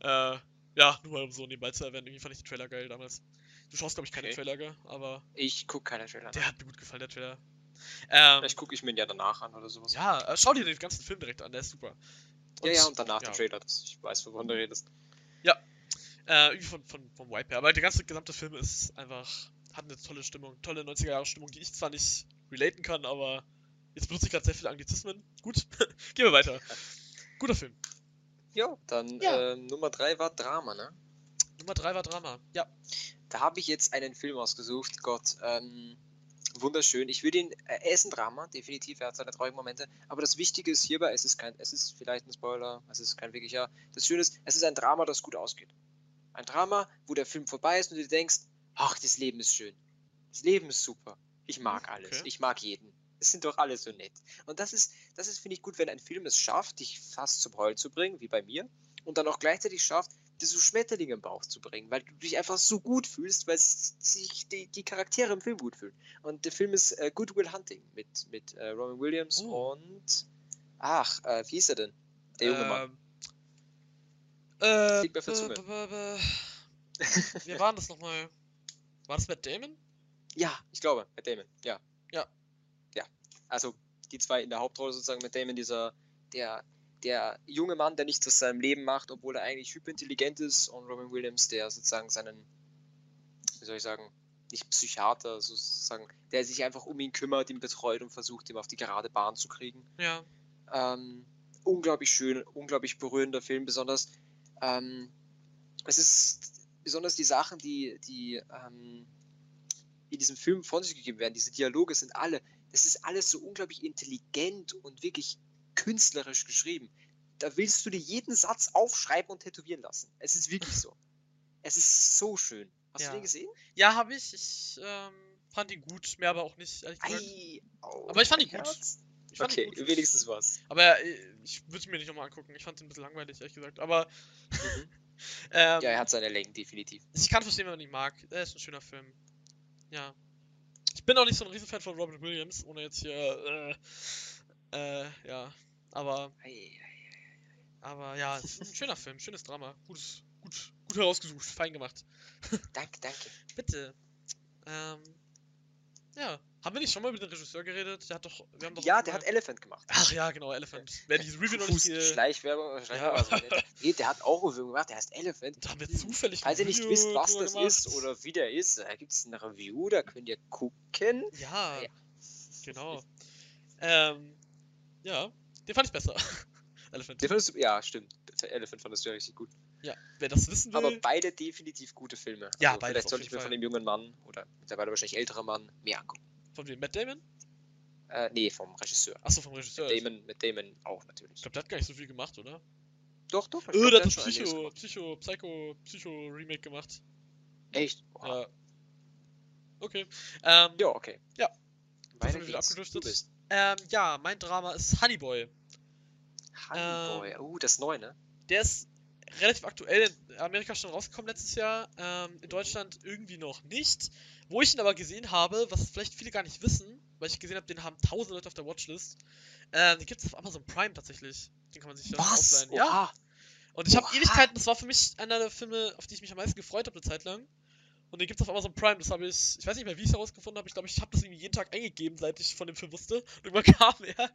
Äh, ja, nur mal um so nebenbei zu erwähnen. Irgendwie fand ich den Trailer geil damals. Du schaust, glaube ich, keine Okay. Trailer, aber Ich guck keine Trailer. der hat mir gut gefallen, der Trailer. Ähm, Vielleicht gucke ich mir ihn ja danach an oder sowas. ja, äh, schau dir den ganzen Film direkt an, der ist super. ja, ja, und danach ja. den Trailer, dass ich weiß, wovon du redest. Äh, irgendwie von, von, vom Wipe her. Aber der ganze gesamte Film ist einfach, hat eine tolle Stimmung, tolle 90er Jahre Stimmung, die ich zwar nicht relaten kann, aber jetzt benutze ich gerade sehr viele Anglizismen. Gut, gehen wir weiter. Guter Film. Ja, dann Ja. ähm, Nummer 3 war Drama, ne? Nummer 3 war Drama. Ja. Da habe ich jetzt einen Film ausgesucht, Gott, ähm, wunderschön. Ich würde ihn, äh, er ist ein Drama, definitiv, er hat seine traurigen Momente, aber das Wichtige ist hierbei, es ist kein, es ist vielleicht ein Spoiler, es ist kein wirklicher, das Schöne ist, es ist ein Drama, das gut ausgeht. Ein Drama, wo der Film vorbei ist und du denkst, ach, das Leben ist schön. Das Leben ist super. Ich mag alles. Okay. Ich mag jeden. Es sind doch alle so nett. Und das ist, das ist, finde ich, gut, wenn ein Film es schafft, dich fast zum Heulen zu bringen, wie bei mir, und dann auch gleichzeitig schafft, so Schmetterlinge im Bauch zu bringen, weil du dich einfach so gut fühlst, weil sich die, die Charaktere im Film gut fühlen. Und der Film ist äh, Good Will Hunting mit, mit äh, Robin Williams Oh. und ach, äh, wie hieß er denn? Der junge Mann. Ähm, Äh, Liegt mir auf der Zunge. Wie war das nochmal? War das Matt Damon? Ja, ich glaube, Matt Damon, ja. Ja. Ja. Also die zwei in der Hauptrolle sozusagen Matt Damon, dieser, der, der junge Mann, der nichts aus seinem Leben macht, obwohl er eigentlich hyperintelligent ist, und Robin Williams, der sozusagen seinen, wie soll ich sagen, nicht Psychiater, sozusagen, der sich einfach um ihn kümmert, ihn betreut und versucht, ihn auf die gerade Bahn zu kriegen. Ja. Ähm, unglaublich schön, unglaublich berührender Film, besonders ähm, es ist besonders die Sachen, die, die ähm, in diesem Film von sich gegeben werden, diese Dialoge sind alle, das ist alles so unglaublich intelligent und wirklich künstlerisch geschrieben. Da willst du dir jeden Satz aufschreiben und tätowieren lassen. Es ist wirklich so. Es ist so schön. Hast Ja. du den gesehen? Ja, habe ich. Ich ähm, fand ihn gut, mehr aber auch nicht. Ei, au, Aber ich fand ihn gut. Ich fand Okay, gut. wenigstens was. Aber äh, ich würde mir nicht nochmal angucken. Ich fand ihn ein bisschen langweilig, ehrlich gesagt. Aber Mhm. ähm, Ja, er hat seine Längen, definitiv. ich kann verstehen, wenn man ihn mag. Er ist ein schöner Film. Ja. Ich bin auch nicht so ein Riesenfan von Robin Williams, ohne jetzt hier, äh, äh, ja. Aber, aber ja, ein schöner Film, schönes Drama. Gutes, gut, gut herausgesucht, fein gemacht. Danke, danke. Bitte. Ähm, ja. Haben wir nicht schon mal über den Regisseur geredet? Der hat doch, wir haben doch Ja, der mal- hat Elephant gemacht. Ach ja, genau, Elephant. Wer diese Review noch nicht ge- Schleichwerbung, Schleichwerbung also nicht. Nee, der hat auch Review gemacht, der heißt Elephant. Da haben wir zufällig Falls ihr nicht wisst, was das gemacht. ist oder wie der ist, da gibt es eine Review, da könnt ihr gucken. Ja, Ja. genau. Ähm, ja, den fand ich besser. Elephant. Den fandest du, ja, stimmt. Elephant fandest du ja richtig gut. Ja, wer das wissen will. Aber beide definitiv gute Filme. Ja, also beides Vielleicht sollte ich mir von dem jungen Mann oder mittlerweile wahrscheinlich älterer Mann mehr angucken. von wem? Matt Damon? Äh, nee, vom Regisseur. Achso, vom Regisseur. Mit Damon, mit Damon auch natürlich. Ich glaube, der hat gar nicht so viel gemacht, oder? Doch, doch. glaub, der hat das Psycho, gemacht. Psycho, Psycho, Psycho Remake gemacht. Echt? Ja. Okay. Ähm, Ja, okay. Ja. Weiter sind wir wieder abgedriftet. Ähm, ja, mein Drama ist Honeyboy. Honeyboy. Ähm, Oh, das ist neu, ne? Der ist relativ aktuell in Amerika schon rausgekommen letztes Jahr. Ähm, in Deutschland irgendwie noch nicht. Wo ich ihn aber gesehen habe, was vielleicht viele gar nicht wissen, weil ich gesehen habe, den haben tausend Leute auf der Watchlist. Ähm, den gibt es auf Amazon Prime tatsächlich. Den kann man sich Was? ausleihen. Ja. Und ich habe. Ewigkeiten, das war für mich einer der Filme, auf die ich mich am meisten gefreut habe eine Zeit lang. Und den gibt's auf Amazon Prime, das habe ich, ich weiß nicht mehr, wie ich es herausgefunden habe, ich glaube, ich habe das irgendwie jeden Tag eingegeben, seit ich von dem Film wusste. Und irgendwann kam er.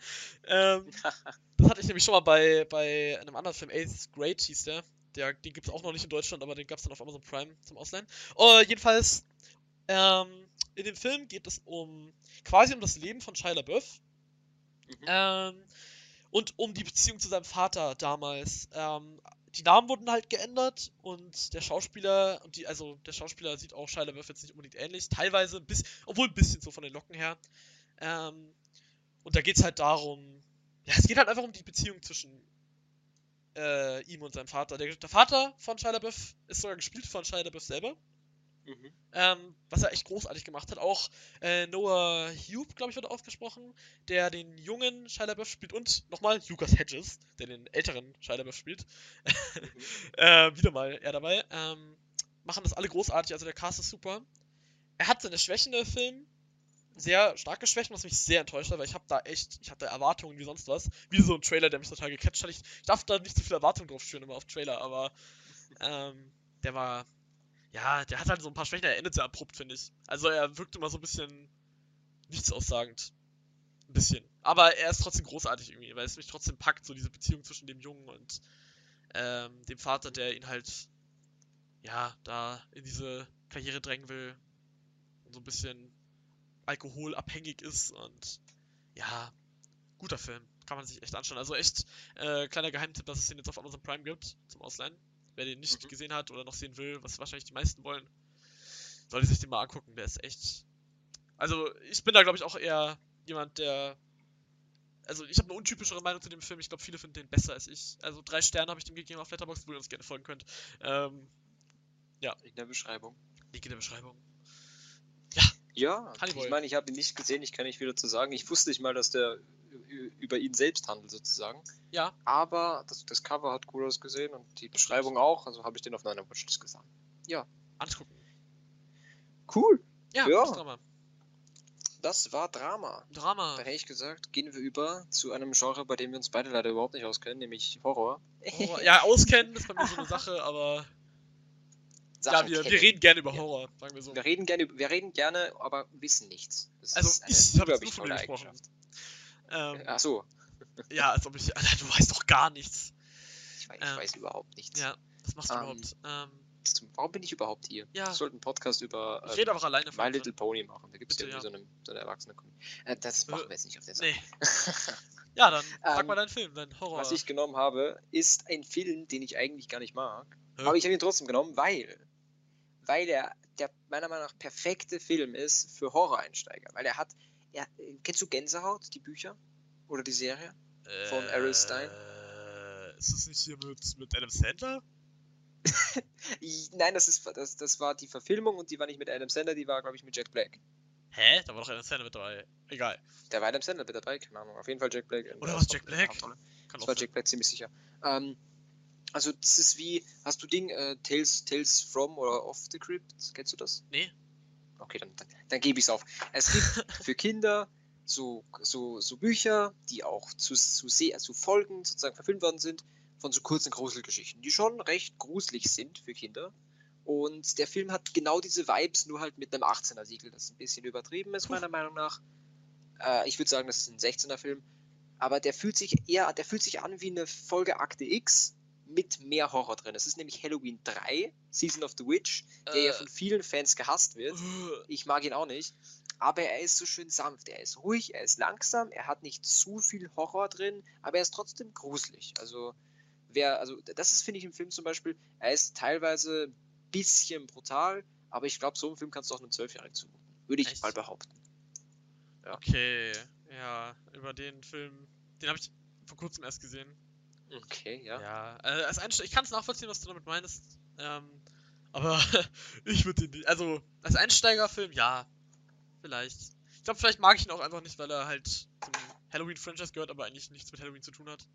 Ähm, das hatte ich nämlich schon mal bei, bei einem anderen Film, Eighth Grade hieß der. der den gibt's auch noch nicht in Deutschland, aber den gab's dann auf Amazon Prime zum Ausleihen. Oh, jedenfalls, ähm, in dem Film geht es um, quasi um das Leben von Shia LaBeouf. Mhm. Ähm, und um die Beziehung zu seinem Vater damals. Ähm, die Namen wurden halt geändert und der Schauspieler, und die, also der Schauspieler sieht auch Shia LaBeouf jetzt nicht unbedingt ähnlich, teilweise, ein bisschen, obwohl ein bisschen so von den Locken her. Ähm, und da geht's halt darum, ja, es geht halt einfach um die Beziehung zwischen äh, ihm und seinem Vater. Der, der Vater von Shia LaBeouf ist sogar gespielt von Shia LaBeouf selber. Mhm. Ähm, was er echt großartig gemacht hat. Auch äh, Noah Hube, glaube ich, wird ausgesprochen, der den jungen Shia LaBeouf spielt und nochmal Lucas Hedges, der den älteren Shia LaBeouf spielt. äh, wieder mal er dabei. Ähm, machen das alle großartig, also der Cast ist super. Er hat seine Schwächen im Film, sehr starke Schwächen, was mich sehr enttäuscht hat, weil ich habe da echt, ich hatte Erwartungen wie sonst was. Wie so ein Trailer, der mich total gecatcht hat. Ich, ich darf da nicht zu viel Erwartungen drauf schüren immer auf Trailer, aber ähm, der war, ja, der hat halt so ein paar Schwächen, er endet sehr abrupt, finde ich. Also er wirkt immer so ein bisschen nichtsaussagend. Ein bisschen. Aber er ist trotzdem großartig irgendwie, weil es mich trotzdem packt, so diese Beziehung zwischen dem Jungen und ähm, dem Vater, der ihn halt, ja, da in diese Karriere drängen will. Und so ein bisschen alkoholabhängig ist und ja, guter Film. Kann man sich echt anschauen. Also echt äh, kleiner Geheimtipp, dass es den jetzt auf Amazon Prime gibt zum Ausleihen. Wer den nicht Mhm. gesehen hat oder noch sehen will, was wahrscheinlich die meisten wollen, sollte sich den mal angucken. Der ist echt. Also ich bin da glaube ich auch eher jemand, der. Also ich habe eine untypischere Meinung zu dem Film. Ich glaube, viele finden den besser als ich. Also drei Sterne habe ich dem gegeben auf Letterboxd, wo ihr uns gerne folgen könnt. Ähm, In der Beschreibung. Link in der Beschreibung. Ja, Honeyboy. ich meine, ich habe ihn nicht gesehen, ich kann nicht viel dazu sagen. Ich wusste nicht mal, dass der über ihn selbst handelt, sozusagen. Ja, Aber das, das Cover hat cool ausgesehen und die Beschreibung auch, also habe ich den auf meiner Watchlist gesammelt. angucken. Cool. Ja, Ja. gutes Drama. Das war Drama. Drama. Dann hätte ich gesagt, gehen wir über zu einem Genre, bei dem wir uns beide leider überhaupt nicht auskennen, nämlich Horror. Horror. Ja, auskennen ist bei mir so eine Sache, aber ja, Sachen wir, wir kennen. reden gerne über Ja. Horror, sagen wir so. Wir reden gerne, wir reden gerne, aber wissen nichts. Das Also, ist eine ich hab jetzt nur von dir gesprochen. Eigenschaft. Ähm, Ach so, ja, als ob ich. Alter, du weißt doch gar nichts. ich, weiß, Ähm, ich weiß überhaupt nichts. Ja, was machst du Ähm, überhaupt? Ähm, Warum bin ich überhaupt hier? Ja. Wir sollten einen Podcast über ich ähm, rede einfach alleine My Little Pony machen. Da gibt es ja, ja. so eine, so eine erwachsene. Äh, das Äh, machen wir jetzt nicht auf der Seite. Nee. Ja, dann sag Ähm, mal deinen Film, dein Horror. Was ich genommen habe, ist ein Film, den ich eigentlich gar nicht mag. Hä? Aber ich habe ihn trotzdem genommen, weil, weil er der meiner Meinung nach perfekte Film ist für Horror-Einsteiger. Weil er hat, er, äh, kennst du Gänsehaut, die Bücher? Oder die Serie? von Errol Stein? Äh, ist das nicht hier mit, mit Adam Sandler? Nein, das, ist, das, das war die Verfilmung und die war nicht mit Adam Sandler, die war, glaube ich, mit Jack Black. Hä? Da war doch Adam Sandler mit dabei. Egal. Der war Adam Sandler mit dabei, keine Ahnung. Auf jeden Fall Jack Black. Oder der was, Jack Black? Hauptrolle. Kann Das war. Jack Black ziemlich sicher. Ähm, also das ist wie, hast du Ding, äh, Tales, Tales from oder Off the Crypt? Kennst du das? Nee. Okay, dann, dann, dann gebe ich es auf. Es gibt für Kinder so, so, so Bücher, die auch zu, zu, Se- zu Folgen sozusagen verfilmt worden sind, von so kurzen Gruselgeschichten, die schon recht gruselig sind für Kinder. Und der Film hat genau diese Vibes, nur halt mit einem 18er-Siegel, das ein bisschen übertrieben ist, meiner Meinung nach. Äh, ich würde sagen, das ist ein 16er-Film. Aber der fühlt sich eher, der fühlt sich an wie eine Folge Akte X mit mehr Horror drin. Es ist nämlich Halloween 3, Season of the Witch, der ja Äh, von vielen Fans gehasst wird. äh, Ich mag ihn auch nicht. Aber er ist so schön sanft. Er ist ruhig, er ist langsam, er hat nicht zu viel Horror drin, aber er ist trotzdem gruselig. Also, wer, also das ist, finde ich, im Film zum Beispiel, er ist teilweise ein bisschen brutal, aber ich glaube, so einen Film kannst du auch einem Zwölfjährigen zumuten. Würde ich Echt? mal behaupten. Okay, ja, über den Film, den habe ich vor kurzem erst gesehen. Okay, ja. Ja, äh, als Einste ich kann es nachvollziehen, was du damit meinst. Ähm, aber ich würde den. Also, als Einsteigerfilm, ja. Vielleicht. Ich glaube, vielleicht mag ich ihn auch einfach nicht, weil er halt zum Halloween-Franchise gehört, aber eigentlich nichts mit Halloween zu tun hat.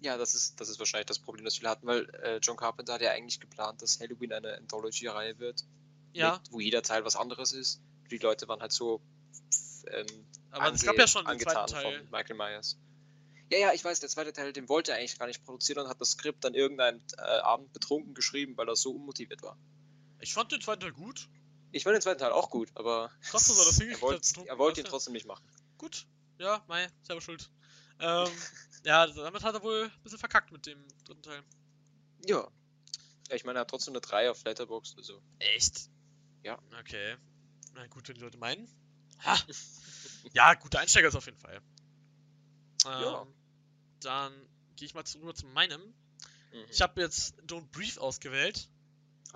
Ja, das ist, das ist wahrscheinlich das Problem, das viele hatten, weil äh, John Carpenter hat ja eigentlich geplant, dass Halloween eine Anthology-Reihe wird, Ja, mit, wo jeder Teil was anderes ist. Die Leute waren halt so ähm, aber es gab ja schon angetan zweiten Teil. von Michael Myers. Ja, ja, ich weiß, der zweite Teil, den wollte er eigentlich gar nicht produzieren und hat das Skript dann irgendeinen äh, Abend betrunken geschrieben, weil er so unmotiviert war. Ich fand den zweiten Teil gut. Ich fand den zweiten Teil auch gut, aber Krass, dass er das er hingekriegt wollte hat. er wollte ihn trotzdem nicht machen. Gut. Ja, Mai, selber schuld. Ähm, ja, damit hat er wohl ein bisschen verkackt mit dem dritten Teil. Ja. ja ich meine, er hat trotzdem eine 3 auf Letterboxd, also. Echt? Ja. Okay. Na gut, wenn die Leute meinen. Ha! Ja, guter Einsteiger ist auf jeden Fall. Ähm, Ja. Dann gehe ich mal zu, rüber zu meinem. Mhm. Ich habe jetzt Don't Breathe ausgewählt.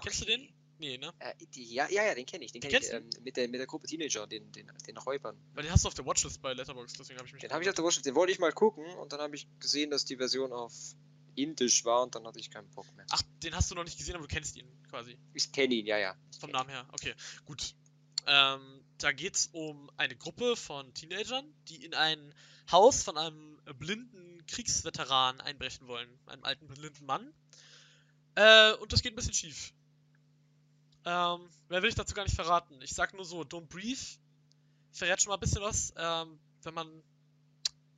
Kennst du den? Nee, ne? Äh, die, ja, ja, ja, den kenne ich. Den, Den kenn ich kennst ähm, mit, der, mit der Gruppe Teenager, den, den, den Räubern. Weil den hast du auf der Watchlist bei Letterboxd, deswegen habe ich mich. Den habe ich auf der Watchlist, den wollte ich mal gucken und dann habe ich gesehen, dass die Version auf Indisch war und dann hatte ich keinen Bock mehr. Ach, den hast du noch nicht gesehen, aber du kennst ihn quasi. Ich kenne ihn, ja, ja. Vom Namen her. Okay, gut. Ähm, da geht's um eine Gruppe von Teenagern, die in ein Haus von einem blinden Kriegsveteran einbrechen wollen. Einem alten blinden Mann. Äh, und das geht ein bisschen schief. Ähm, mehr will ich dazu gar nicht verraten. Ich sag nur so, Don't Breathe verrät schon mal ein bisschen was, ähm, wenn man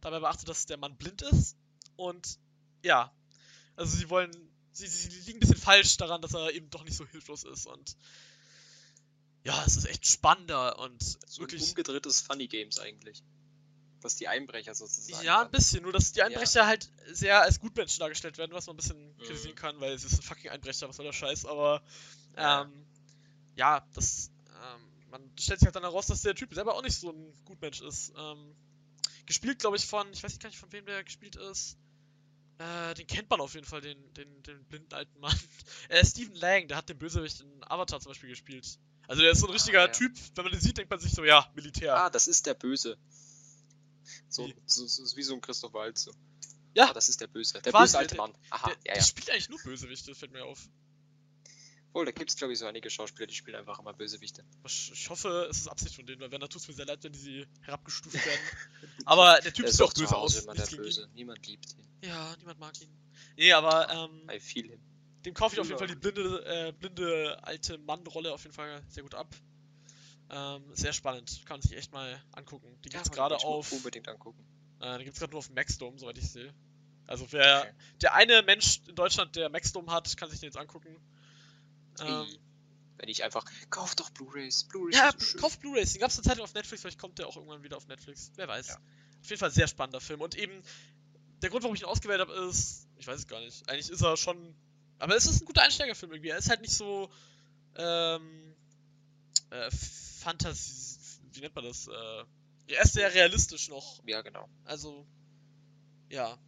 dabei beachtet, dass der Mann blind ist. Und ja, also sie wollen, sie, sie liegen ein bisschen falsch daran, dass er eben doch nicht so hilflos ist. Und ja, es ist echt spannender und So wirklich. ein umgedrehtes Funny Games eigentlich. Was die Einbrecher sozusagen. Ja, ein bisschen. Nur, dass die Einbrecher halt sehr als Gutmenschen dargestellt werden, was man ein bisschen kritisieren Mhm. kann, weil es ist ein fucking Einbrecher, was soll der Scheiß, aber Ja. ähm, ja, das, ähm, man stellt sich halt dann heraus, dass der Typ selber auch nicht so ein Gutmensch ist. Ähm, gespielt, glaube ich, von, ich weiß nicht gar nicht, von wem der gespielt ist. Äh, den kennt man auf jeden Fall, den, den, den blinden alten Mann. Äh, Stephen Lang, der hat den Bösewicht in Avatar zum Beispiel gespielt. Also der ist so ein richtiger ja. Typ, wenn man den sieht, denkt man sich so, ja, Militär. Ah, das ist der Böse. So, Wie? so, so, wie so ein Christoph Waltz. So. Ja. Ah, das ist der Böse. Der Quasi, böse alte Mann. Aha, der, ja, ja. spielt eigentlich nur Bösewichte, fällt mir auf. Wohl, da gibt es, glaube ich, so einige Schauspieler, die spielen einfach immer Bösewichte. Ich ich hoffe, es ist Absicht von denen, weil wenn, dann tut es mir sehr leid, wenn sie herabgestuft werden. Aber der Typ Der sieht zu böse aus. immer der. Böse. Niemand liebt ihn. Ja, niemand mag ihn. Nee, aber ähm, I feel him. dem kaufe ich auf jeden. Fall die blinde, äh, blinde alte Mann-Rolle auf jeden Fall sehr gut ab. Ähm, sehr spannend. Kann man sich echt mal angucken. Die gibt's Ja, gerade auf. Unbedingt angucken. Äh, die gibt's gerade nur auf Maxdome, soweit ich sehe. Also wer Okay. der eine Mensch in Deutschland, der Maxdome hat, kann sich den jetzt angucken. Ähm, Wenn ich einfach, kauf doch Blu-Rays. Blu-Rays Ja, so kauf Blu-rays. Den gab's eine Zeit auf Netflix, vielleicht kommt der auch irgendwann wieder auf Netflix. Wer weiß. Ja. Auf jeden Fall sehr spannender Film. Und eben, der Grund, warum ich ihn ausgewählt habe, ist, ich weiß es gar nicht. Eigentlich ist er schon. Aber es ist ein guter Einsteigerfilm irgendwie. Er ist halt nicht so. Ähm. Äh, Fantasie. Wie nennt man das? Äh, er ist sehr realistisch noch. Ja, genau. Also. Ja.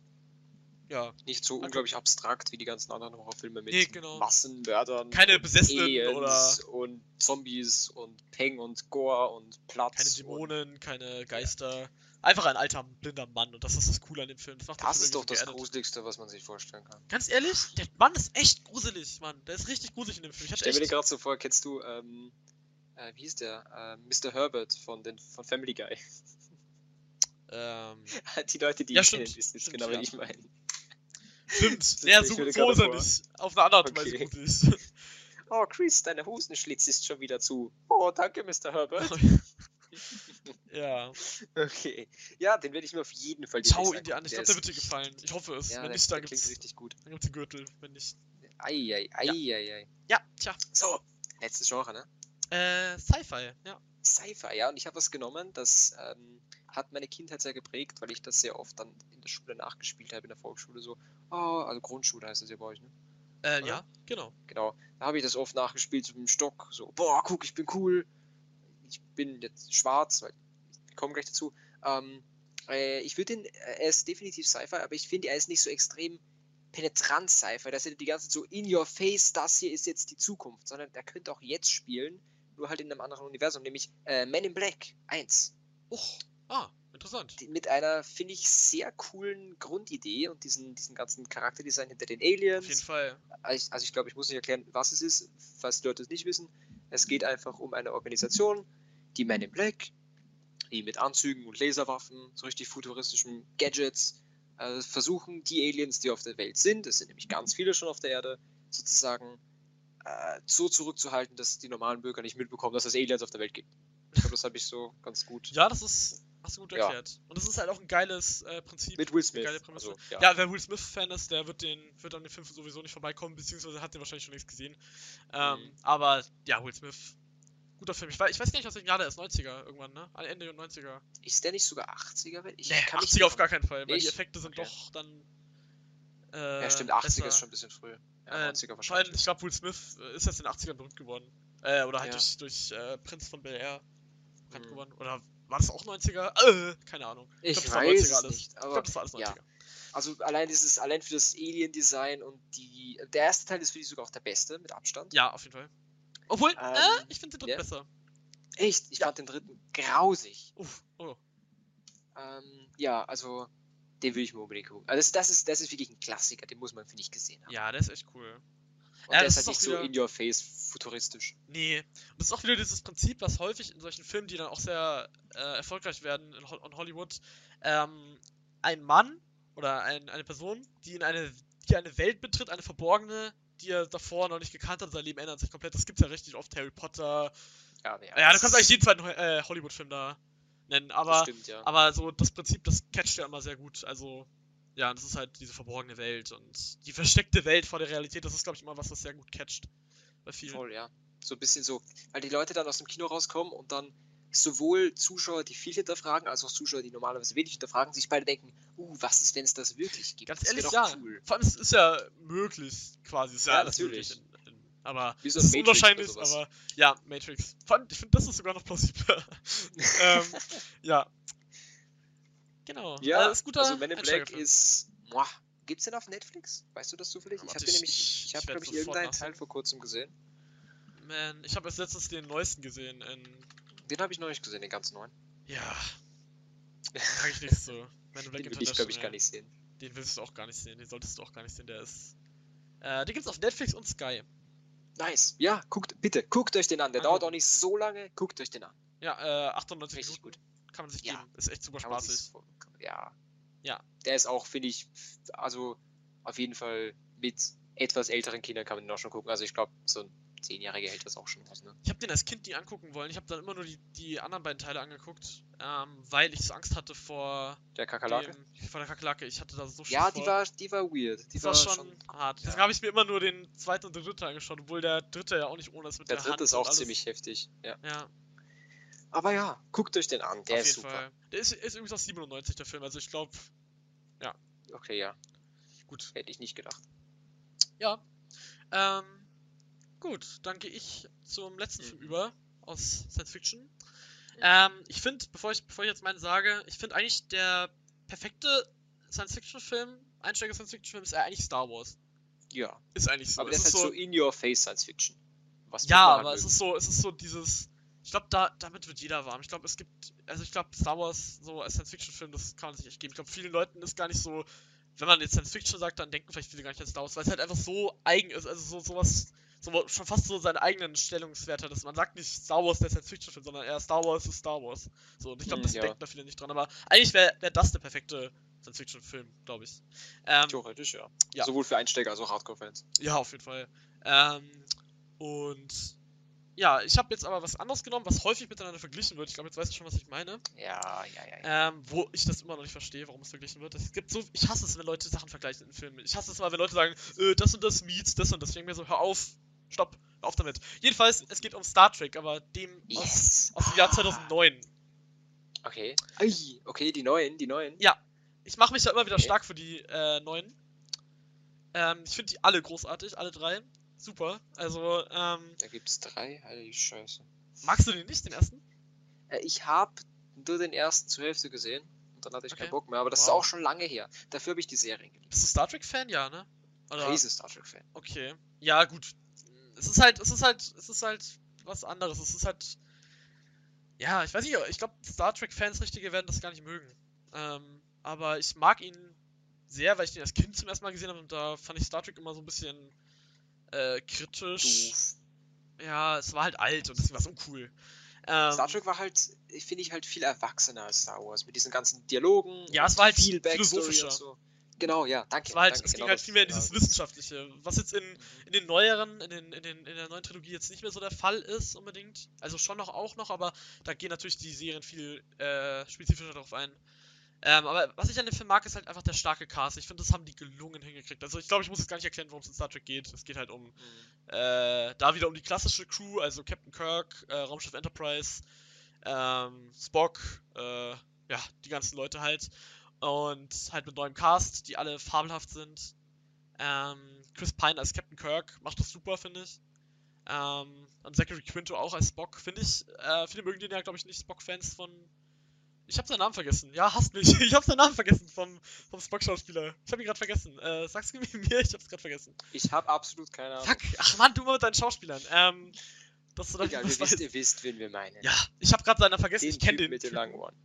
Ja. Nicht so unglaublich abstrakt wie die ganzen anderen Horrorfilme mit Nee, genau. Massenmördern. Keine Besessenen oder- Und Zombies und Peng und Gore und Platz. Keine Dämonen, keine Geister. Einfach ein alter, blinder Mann. Und das ist das Coole an dem Film. Das Film ist doch das geerdet. Gruseligste, was man sich vorstellen kann. Ganz ehrlich, der Mann ist echt gruselig, Mann. Der ist richtig gruselig in dem Film. Ich Ich stell mir echt... gerade so vor, kennst du, ähm, äh, wie hieß der? Äh, Mr. Herbert von, den, von Family Guy. Ähm, die Leute, die Ja, ihn stimmt, kennen, wissen jetzt genau, ja. wen ich meine. stimmt. Ja, ich so, ist nicht. Auf eine andere Art und Weise Okay. gruselig. Oh, Chris, deine Hosenschlitz ist schon wieder zu. Oh, danke, Mr. Herbert. ja. Okay. Ja, den werde ich mir auf jeden Fall Schau ihn dir an. Ich glaube, der wird dir gefallen. Ich hoffe es. Ja, Wenn der, nicht, der dann gibt's, richtig gut. dann gibt's den Gürtel. Wenn nicht. Ei, ei, ei, ei, ei. Ja, tja. So, letztes Genre, ne? Äh, Sci-Fi, ja. Sci-Fi, ja. Und ich habe was genommen, das ähm, hat meine Kindheit sehr geprägt, weil ich das sehr oft dann in der Schule nachgespielt habe, in der Volksschule so. Oh, also Grundschule heißt das ja bei euch, ne? Äh, ja, genau. Genau. Da habe ich das oft nachgespielt so mit dem Stock. So, boah, guck, ich bin cool. Ich bin jetzt schwarz, weil ich komme gleich dazu. Ähm, äh, ich würde den, äh, er ist definitiv Sci-Fi, aber ich finde, er ist nicht so extrem penetrant Sci-Fi, dass er die ganze Zeit so in your face, das hier ist jetzt die Zukunft, sondern der könnte auch jetzt spielen, nur halt in einem anderen Universum, nämlich äh, Men in Black 1. Och, ah, interessant. Die- Mit einer, finde ich, sehr coolen Grundidee und diesen, diesen ganzen Charakterdesign hinter den Aliens. Auf jeden Fall. Also ich, also ich glaube, ich muss nicht erklären, was es ist, falls die Leute es nicht wissen. Es geht einfach um eine Organisation, die Men in Black, die mit Anzügen und Laserwaffen, so richtig futuristischen Gadgets, äh, versuchen, die Aliens, die auf der Welt sind, es sind nämlich ganz viele schon auf der Erde, sozusagen äh, so zurückzuhalten, dass die normalen Bürger nicht mitbekommen, dass es Aliens auf der Welt gibt. Ich glaube, das habe ich so ganz gut. Ja, das ist. Hast du gut Ja. erklärt. Und das ist halt auch ein geiles äh, Prinzip. Mit Will Smith. Also, ja. Ja, wer Will Smith-Fan ist, der wird den, wird an dem Film sowieso nicht vorbeikommen, beziehungsweise hat den wahrscheinlich schon längst gesehen. Ähm, Mhm. Aber ja, Will Smith, guter Film. Ich weiß, ich weiß gar nicht, was welchen Jahr der ist, 90er irgendwann, ne? Ende 90er. Ist der nicht sogar 80er? Welt? Ich Nee, kann mich 80er auf gar keinen Fall, weil die Nicht? Effekte sind Okay. doch dann. Äh, Ja, stimmt, 80er besser. ist schon ein bisschen früh. Ja, Äh, 90er Vor wahrscheinlich. allem, ich glaube, Will Smith äh, ist erst in den 80ern berühmt geworden. Äh, oder halt Ja. durch, durch äh, Prinz von Bel Air bekannt Mhm. geworden. Oder war das auch 90er? Äh, keine Ahnung. Ich glaub, das war weiß 90er es alles. nicht, ich aber glaube, das war alles 90er. ja. Also allein dieses, allein für das Alien-Design und die. Der erste Teil ist für die sogar auch der beste, mit Abstand. Ja, auf jeden Fall. Obwohl, Ähm, äh, ich finde den dritten ja. besser. Echt? Ich Ja. fand den dritten grausig. Uff, oh. Ähm, ja, also den will ich mir unbedingt gucken. Also das, das, ist, das ist wirklich ein Klassiker, den muss man, finde ich, gesehen haben. Ja, der ist echt cool. Und Ja, der das ist halt nicht auch so wieder- in your face futuristisch. Nee. Und das ist auch wieder dieses Prinzip, was häufig in solchen Filmen, die dann auch sehr äh, erfolgreich werden in, Ho in Hollywood, ähm, ein Mann oder ein, eine Person, die in eine, die eine Welt betritt, eine verborgene, die er davor noch nicht gekannt hat, sein Leben ändert sich komplett. Das gibt's ja richtig oft, Harry Potter. Ja, Ja, das du kannst eigentlich jeden zweiten äh, Hollywood-Film da nennen, das aber, stimmt, ja. aber so das Prinzip, das catcht ja immer sehr gut. Also, ja, das ist halt diese verborgene Welt und die versteckte Welt vor der Realität, das ist, glaube ich, immer was, das sehr gut catcht. Bei vielen. Voll, ja. So ein bisschen so, weil die Leute dann aus dem Kino rauskommen und dann sowohl Zuschauer, die viel hinterfragen, als auch Zuschauer, die normalerweise wenig hinterfragen, sich beide denken, uh, was ist, wenn es das wirklich gibt? Ganz ehrlich, ja. Cool. Vor allem, es ist ja möglich, quasi. Ist ja, Ja, natürlich. möglich. Aber Wie so ein ist Matrix unwahrscheinlich, aber ja, Matrix. Vor allem, ich finde, das ist sogar noch plausibler. ähm, ja. Genau. Ja, äh, ist guter also Men in Black ist, boah, gibt's den auf Netflix? Weißt du das zufällig? Ja, ich habe nämlich, ich- ich habe glaube ich irgendeinen. Teil vor kurzem gesehen. Man, ich habe erst letztens den neuesten gesehen. Den habe ich noch nicht gesehen, den ganz neuen. ja. Sag ich nicht so. Men in Black Den will ich glaube ich gar nicht sehen. Den willst du auch gar nicht sehen. Den solltest du auch gar nicht sehen. Der ist. Äh, den gibt's auf Netflix und Sky. Nice. Ja, guckt, bitte, guckt euch den an. Der Angucken. dauert auch nicht so lange. Guckt euch den an. Ja, äh, 98 Richtig Minuten kann man sich Ja. geben. Ist echt super spaßig. Ja. Ja. Der ist auch, finde ich, also auf jeden Fall mit etwas älteren Kindern kann man den auch schon gucken. Also ich glaube, so ein Zehnjähriger hält das auch schon aus, ne? Ich habe den als Kind nie angucken wollen. Ich habe dann immer nur die, die anderen beiden Teile angeguckt, ähm, weil ich so Angst hatte vor, Der Kakerlake? dem, vor der Kakerlake. Ich hatte da so Ja, vor. die war, die war weird. Die das war schon, hart. ja. Deswegen habe ich mir immer nur den zweiten und den dritten angeschaut, obwohl der dritte ja auch nicht ohne ist mit Der der, dritte Hand ist auch ziemlich heftig. Ja. Ja, Aber ja, guckt euch den an. Der auf ist jeden super. Fall. Der ist, ist übrigens aus 97, der Film. Also ich glaube, Okay, ja. gut. Hätte ich nicht gedacht. Ja. Ähm, gut, dann gehe ich zum letzten Mhm. Film über aus Science Fiction. Ähm, ich finde, bevor ich, bevor ich jetzt meinen sage, ich finde eigentlich der perfekte Science-Fiction-Film, Einsteiger Science-Fiction-Film ist eigentlich Star Wars. Ja. Ist eigentlich so. Aber es der ist halt so in your face Science Fiction. Was muss ja, man halt aber es ist so, es ist so dieses. Ich glaube, da, damit wird jeder warm. Ich glaube, es gibt, also ich glaube, Star Wars so als Science-Fiction-Film, das kann man sich echt geben. Ich glaube, vielen Leuten ist gar nicht so, wenn man jetzt Science-Fiction sagt, dann denken vielleicht viele gar nicht an Star Wars, weil es halt einfach so eigen ist, also so sowas, so schon fast so seinen eigenen Stellungswert hat. Dass man sagt nicht Star Wars der Science-Fiction-Film, sondern eher Star Wars ist Star Wars. So, und ich glaube, Hm, das ja. denken da viele nicht dran. Aber eigentlich wäre wär das der perfekte Science-Fiction-Film, glaube ich. Ähm, Theoretisch, ja. Ja. Sowohl für Einsteiger als auch Hardcore-Fans. ja, auf jeden Fall. Ähm, und ja, ich habe jetzt aber was anderes genommen, was häufig miteinander verglichen wird. Ich glaube, jetzt weißt du schon, was ich meine. Ja, ja, ja. ja. Ähm, wo ich das immer noch nicht verstehe, warum es verglichen wird. Es gibt so, ich hasse es, wenn Leute Sachen vergleichen in Filmen. Ich hasse es mal, wenn Leute sagen, äh, das und das meets, das und das. Ich denke mir so, hör auf, stopp, auf damit. Jedenfalls, es geht um Star Trek, aber dem aus, Yes. aus dem Jahr Ah. 2009. Okay. Okay, die neuen, die neuen. Ja. Ich mache mich ja immer wieder Okay. stark für die äh, neuen. Ähm, ich finde die alle großartig, alle drei. Super. Also, ähm, Da gibt's drei. Heilige Scheiße. magst du den nicht, den ersten? Äh, ich habe nur den ersten zur Hälfte gesehen. Und dann hatte ich Okay. keinen Bock mehr. Aber das ist Wow. auch schon lange her. Dafür habe ich die Serien geliebt. Bist du Star Trek-Fan? Ja, ne? Oder? Riesen Star Trek-Fan. Okay. Ja, gut. Es ist halt, es ist halt, es ist halt was anderes. Es ist halt. Ja, ich weiß nicht, ich glaube, Star Trek-Fans richtige werden das gar nicht mögen. Ähm, aber ich mag ihn sehr, weil ich den als Kind zum ersten Mal gesehen habe und da fand ich Star Trek immer so ein bisschen äh, kritisch. Doof. Ja, es war halt alt und deswegen war es uncool. Ähm, Star Trek war halt, finde ich, halt viel erwachsener als Star Wars. Mit diesen ganzen Dialogen. Ja, es war halt viel Backstory philosophischer. und so. Genau, ja, danke. Es war halt, danke, es ging genau halt das- viel mehr in ja, dieses gut. Wissenschaftliche, was jetzt in, in den neueren, in, den, in, den, in der neuen Trilogie jetzt nicht mehr so der Fall ist unbedingt. Also schon noch auch noch, aber da gehen natürlich die Serien viel äh, spezifischer darauf ein. Ähm, aber was ich an dem Film mag, ist halt einfach der starke Cast. Ich finde, das haben die gelungen hingekriegt. Also ich glaube, ich muss jetzt gar nicht erklären, worum es in Star Trek geht. Es geht halt um Mhm. äh, da wieder um die klassische Crew, also Captain Kirk, äh, Raumschiff Enterprise, ähm, Spock, äh, ja, die ganzen Leute halt. Und halt mit neuem Cast, die alle fabelhaft sind. Ähm, Chris Pine als Captain Kirk macht das super, finde ich. Ähm, und Zachary Quinto auch als Spock, finde ich. Äh, viele mögen den ja, glaube ich, nicht Spock-Fans von. Ich habe seinen Namen vergessen. Ja, hasst mich. Ich habe seinen Namen vergessen vom, vom Spock-Schauspieler. Ich habe ihn gerade vergessen. Äh, sag's mir, ich habe es gerade vergessen. Ich habe absolut keine Ahnung. Fuck, ach man, du mal mit deinen Schauspielern. Ähm, Dass du dann Egal, ihr wisst, ihr wisst, wen wir meinen. Ja, ich habe gerade seinen vergessen. den ich kenne den. mit den langen Ohren.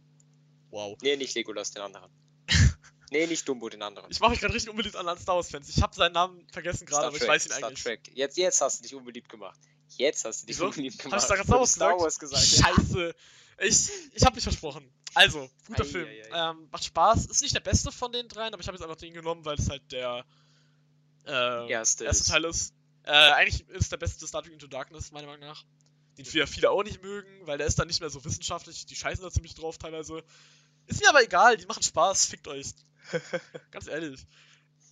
Wow. Nee, nicht Legolas, den anderen. nee, nicht Dumbo, den anderen. Ich mache mich gerade richtig unbeliebt an, an Star Wars-Fans. Ich habe seinen Namen vergessen gerade, aber ich weiß ihn Star eigentlich. Trek. Jetzt, jetzt hast du dich unbeliebt gemacht. Jetzt hast du dich Wieso? unbeliebt Hab gemacht. ich da gerade Star Wars gesagt? Scheiße. Ich, ich habe mich versprochen. Also, guter Ei, Film. ei, ei. Ähm, macht Spaß. Ist nicht der beste von den dreien, aber ich habe jetzt einfach den genommen, weil es halt der äh, Erste erste ist. Teil ist. Äh, eigentlich ist der beste Star Trek Into Darkness, meiner Meinung nach. Den viele, viele auch nicht mögen, weil der ist dann nicht mehr so wissenschaftlich. Die scheißen da ziemlich drauf teilweise. Ist mir aber egal, die machen Spaß, fickt euch. Ganz ehrlich.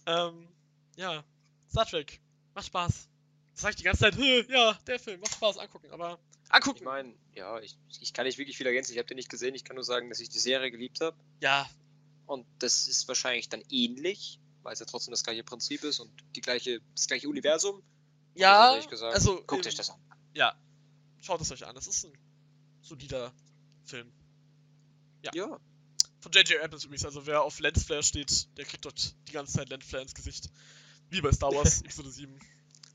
Ähm, ja, Star Trek. Macht Spaß. Das sag ich die ganze Zeit, "Hö, ja, der Film, macht Spaß, angucken, aber angucken. Ich meine, ja, ich, ich kann nicht wirklich viel ergänzen. Ich habe den nicht gesehen. Ich kann nur sagen, dass ich die Serie geliebt habe. ja, Und das ist wahrscheinlich dann ähnlich, weil es ja trotzdem das gleiche Prinzip ist und die gleiche, das gleiche Universum. ja, gesagt, also, Guckt ähm, euch das an. ja, schaut es euch an, das ist ein solider Film. Ja. Ja. Von J.J. Abrams übrigens, also wer auf Lensflare steht, der kriegt dort die ganze Zeit Lensflare ins Gesicht. Wie bei Star Wars Episode 7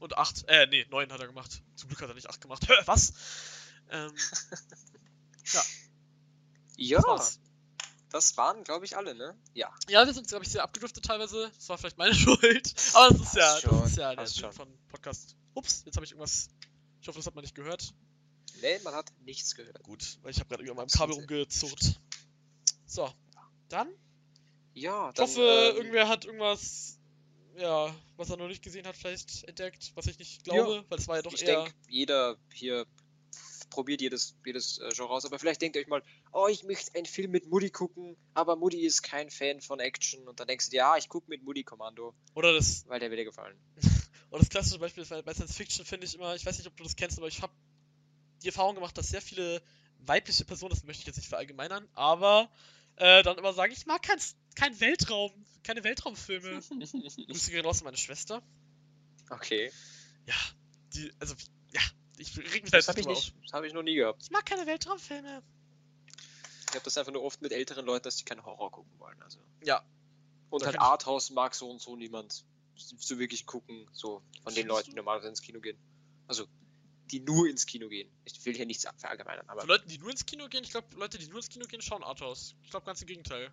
und 8, äh, nee, 9 hat er gemacht. Zum Glück hat er nicht 8 gemacht. Was? Ähm, Ja, das war's. das waren, glaube ich, alle, ne? Ja. Ja, wir sind, glaube ich, sehr abgedriftet teilweise. Das war vielleicht meine Schuld. Aber das ist ja, Passt das schon, ist ja der Sinn schon. von Podcast. Ups, jetzt habe ich irgendwas. Ich hoffe, das hat man nicht gehört. Nee, man hat nichts gehört. Gut, weil ich habe gerade an meinem Kabel rumgezurrt. So, dann. Ja, Ich dann, hoffe, ähm, irgendwer hat irgendwas, ja, was er noch nicht gesehen hat, vielleicht entdeckt, was ich nicht glaube, weil es war ja doch ich eher. denke, jeder hier probiert jedes, jedes äh, Genre aus, aber vielleicht denkt ihr euch mal, oh, ich möchte einen Film mit Mutti gucken, aber Mutti ist kein Fan von Action und dann denkst du dir, ja, ich gucke mit Mutti Kommando, Oder das, weil der wird dir gefallen. oder das klassische Beispiel bei bei Science Fiction finde ich immer, ich weiß nicht, ob du das kennst, aber ich habe die Erfahrung gemacht, dass sehr viele weibliche Personen, das möchte ich jetzt nicht verallgemeinern, aber äh, dann immer sagen, ich mag kein, kein Weltraum, keine Weltraumfilme. Grüße gehen raus an meine Schwester. okay, Ja, die, also, ja, ich reg mich das da habe ich nicht, das habe ich noch nie gehabt. Ich mag keine Weltraumfilme. Ich habe das einfach nur oft mit älteren Leuten, dass die keinen Horror gucken wollen, also. Ja. Und halt Arthouse mag so und so niemand so wirklich gucken, so von den Leuten, die normalerweise ins Kino gehen. Also, die nur ins Kino gehen. Ich will hier nichts verallgemeinern, aber Von Leuten, die nur ins Kino gehen, ich glaube, Leute, die nur ins Kino gehen, schauen Arthouse. Ich glaube, ganz im Gegenteil.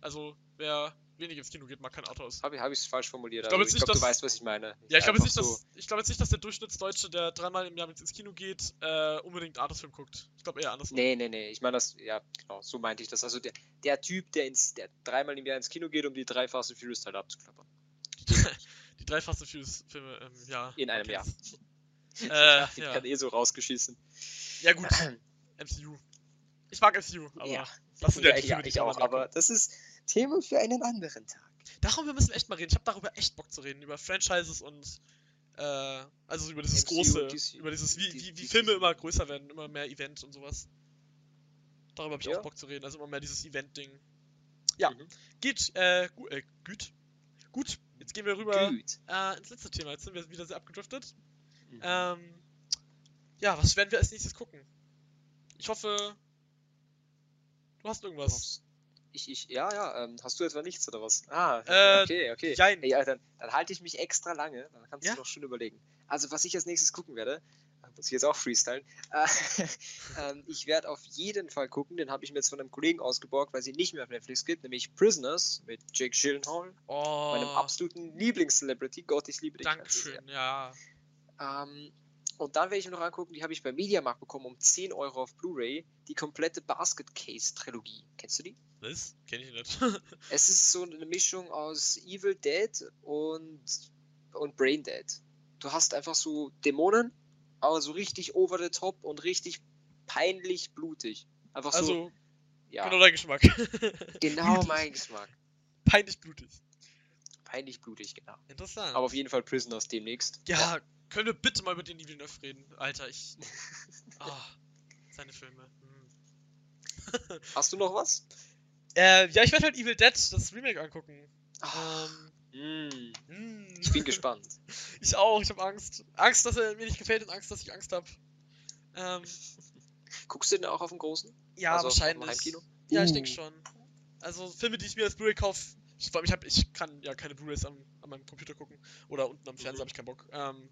Also, wer wenig ins Kino geht, mag kein Arthouse. habe ich es hab falsch formuliert. Ich glaub aber jetzt ich nicht, glaube, du weißt, was ich meine. Ja, ich glaube jetzt, nicht, Einfach dass, ich glaub jetzt nicht, dass der Durchschnittsdeutsche, der dreimal im Jahr ins Kino geht, äh, unbedingt Arthouse-Film guckt. Ich glaube eher andersrum. Nee, nee, nee. Ich meine das, ja, genau, so meinte ich das. Also der, der Typ, der ins, der dreimal im Jahr ins Kino geht, um die drei Fast and Furious Teile abzuklappern. Die drei Fast and Furious Filme im Jahr. In einem Jahr. Äh, ja, die ja. werden eh so rausgeschissen. ja, gut. MCU. Ich mag MCU, aber ja, das sind ja, ja, die ich, ich kann auch, aber das ist Thema für einen anderen Tag. Darüber müssen wir echt mal reden. Ich habe darüber echt Bock zu reden. Über Franchises und. Äh, also über dieses MCU, große. DC, über dieses, wie, wie, wie Filme immer größer werden, immer mehr Event und sowas. Darüber habe ich Ja. auch Bock zu reden. Also immer mehr dieses Event-Ding. Ja. Mhm. Geht, äh, gut, äh, gut. Gut, jetzt gehen wir rüber äh, ins letzte Thema. Jetzt sind wir wieder sehr abgedriftet. Mhm. Ähm, ja, was werden wir als nächstes gucken? Ich hoffe, du hast irgendwas. Ich, ich, ja, ja, ähm, hast du etwa nichts oder was? Ah, Äh, okay, okay. jein. Ey, ja, dann, dann halte ich mich extra lange, dann kannst Ja? du noch schön überlegen. Also, was ich als nächstes gucken werde, äh, muss ich jetzt auch freestylen, äh, ähm, ich werde auf jeden Fall gucken, den habe ich mir jetzt von einem Kollegen ausgeborgt, weil sie nicht mehr auf Netflix gibt, nämlich Prisoners mit Jake Gyllenhaal, Oh, meinem absoluten Lieblings-Celebrity. Gott, ich liebe dich. Dankeschön, ja. Ähm, und dann werde ich mir noch angucken, die habe ich beim Mediamarkt bekommen um 10 Euro auf Blu-ray, die komplette Basket Case Trilogie. Kennst du die? Was? Kenn ich nicht. Es ist so eine Mischung aus Evil Dead und, und Brain Dead. Du hast einfach so Dämonen, aber so richtig over the top und richtig peinlich blutig. Einfach so, also, ja, genau dein Geschmack. genau blutig. mein Geschmack. Peinlich blutig. Peinlich blutig, genau. Interessant. Aber auf jeden Fall Prisoners demnächst. ja, können wir bitte mal über den Villeneuve reden? Alter, ich. Ah, seine Filme. Hm. Hast du noch was? Äh, ja, ich werde halt Evil Dead, das Remake, angucken. Ah, Ähm, mm, hm. ich bin gespannt. Ich auch, ich habe Angst. Angst, dass er mir nicht gefällt und Angst, dass ich Angst habe. Ähm, Guckst du den auch auf dem großen? ja, Also wahrscheinlich. Heimkino? Ja, ich Uh. denke schon. Also Filme, die ich mir als Blu-ray kaufe, ich, ich, hab, ich kann ja keine Blu-rays an, an meinem Computer gucken oder unten am Fernseher Mhm. habe ich keinen Bock. Ähm,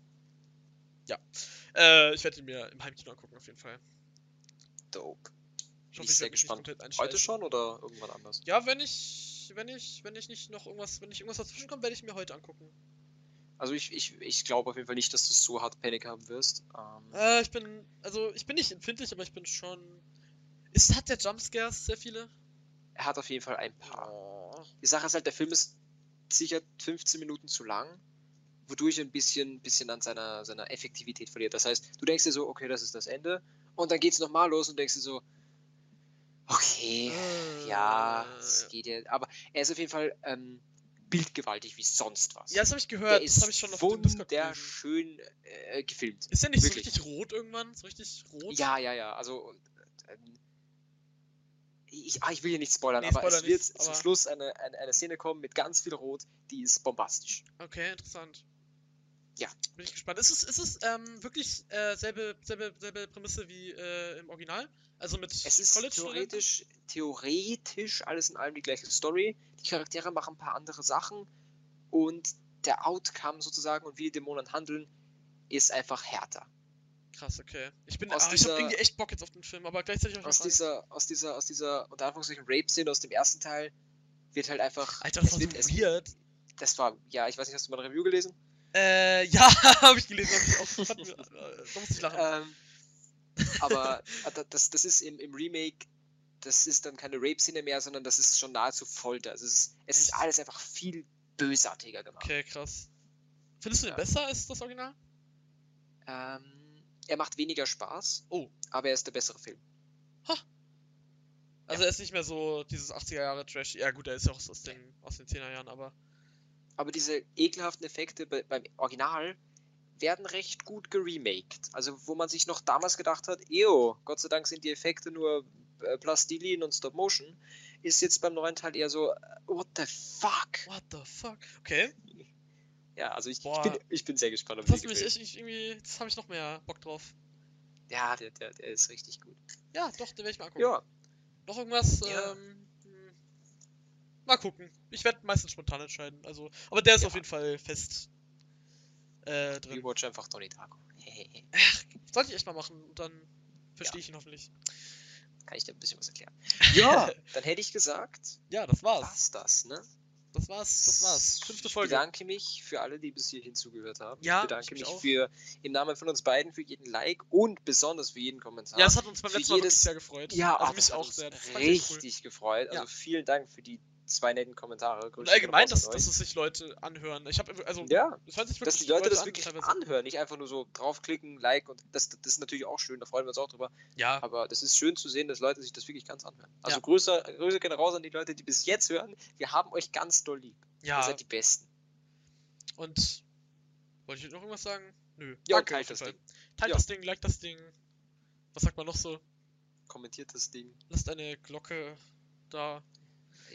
Äh, ich werde ihn mir im Heimkino angucken, auf jeden Fall. Dope. Ich Bin ich sehr gespannt. Heute schon oder irgendwann anders? Ja, wenn ich, wenn ich, wenn ich nicht noch irgendwas, wenn nicht irgendwas dazwischen kommt, werde ich mir heute angucken. Also ich, ich, ich glaube auf jeden Fall nicht, dass du so hart Panik haben wirst. Ähm, Äh, ich bin, also ich bin nicht empfindlich, aber ich bin schon. Ist, hat der Jumpscares sehr viele? er hat auf jeden Fall ein paar. Oh. Die Sache ist halt, der Film ist sicher 15 Minuten zu lang, wodurch er ein bisschen, bisschen an seiner, seiner Effektivität verliert. Das heißt, du denkst dir so, okay, das ist das Ende. Und dann geht's nochmal los und denkst dir so, okay, Äh, ja, es geht ja. Aber er ist auf jeden Fall ähm, bildgewaltig wie sonst was. Ja, das habe ich der gehört. ist Das habe ich schon auf wunderschön äh, gefilmt. Ist der nicht Wirklich. so richtig rot irgendwann? So richtig rot? Ja, ja, ja. Also, ähm, ich, ah, ich will hier nicht spoilern, Nee, aber Spoiler es wird nicht, zum aber- Schluss eine, eine, eine Szene kommen mit ganz viel Rot, die ist bombastisch. Okay, interessant. Ja. Bin ich gespannt. Ist es, ist es ähm, wirklich äh, selbe, selbe, selbe Prämisse wie äh, im Original? Also mit Es ist College-Studenten? theoretisch, theoretisch alles in allem die gleiche Story. Die Charaktere machen ein paar andere Sachen und der Outcome sozusagen und wie die Dämonen handeln, ist einfach härter. Krass, okay. Ich bin, Aus ah, ich hab dieser- irgendwie echt Bock jetzt auf den Film, aber gleichzeitig Aus auch Angst. dieser, aus dieser, aus dieser, unter Anführungszeichen, Rape-Szene aus dem ersten Teil wird halt einfach. Alter, das war wird, so es, weird. das war, ja, ich weiß nicht, hast du mal ein Review gelesen? Äh, ja, habe ich gelesen. Hab ich auch, mir, äh, da musste ich lachen. Ähm, aber äh, das, das ist im, im Remake, das ist dann keine Rape-Szene mehr, sondern das ist schon nahezu Folter. Also es ist, es ist alles einfach viel bösartiger gemacht. Okay, krass. Findest du den Ja. besser als das Original? Ähm, er macht weniger Spaß, Oh. aber er ist der bessere Film. Also er ist nicht mehr so dieses 80er Jahre Trash. Ja gut, er ist ja auch aus den, aus den 10er Jahren, aber. Aber diese ekelhaften Effekte bei, beim Original werden recht gut geremaked. Also wo man sich noch damals gedacht hat, ew, Gott sei Dank sind die Effekte nur äh, Plastilin und Stop Motion, ist jetzt beim neuen Teil eher so, äh, what the fuck? What the fuck? Okay. Ja, also ich, ich, bin, ich bin sehr gespannt, ob Das mich ich, irgendwie. Jetzt habe ich noch mehr Bock drauf. Ja, der, der, der ist richtig gut. Ja, doch, den werde ich mal angucken. Ja, Noch irgendwas? Ja. Ähm, hm, mal gucken. Ich werde meistens spontan entscheiden. Also, aber der ist Ja. auf jeden Fall fest äh, drin. rewatch einfach Donnie Darko. Sollte ich echt mal machen und dann verstehe ich ihn hoffentlich. Kann ich dir ein bisschen was erklären. Ja, dann hätte ich gesagt, Ja, das war's. war's das, ne? Das war's. Das war's. Fünfte Ich Folge. bedanke mich für alle, die bis hierhin zugehört haben. Ja, ich bedanke ich mich mich für im Namen von uns beiden für jeden Like und besonders für jeden Kommentar. Ja, das hat uns beim letzten Mal jedes- sehr gefreut. Ja, also ah, mich auch sehr. Ich echt cool. richtig gefreut. Also Ja. vielen Dank für die zwei netten Kommentare. Und allgemein, dass, dass es sich Leute anhören. Ich habe also ja, es hört sich dass die wirklich Leute das an, wirklich anhören, nicht einfach nur so draufklicken, Like und das, das ist natürlich auch schön, da freuen wir uns auch drüber. Ja, Aber das ist schön zu sehen, dass Leute sich das wirklich ganz anhören. Also Ja. Grüße, Grüße gehen raus an die Leute, die bis jetzt hören. Wir haben euch ganz doll lieb. Ihr ja. seid die Besten. Und wollte ich noch irgendwas sagen? Nö. Ja, Danke teilt das. Ding. Teilt Ja. das Ding, like das Ding. Was sagt man noch so? Kommentiert das Ding. Lasst eine Glocke da.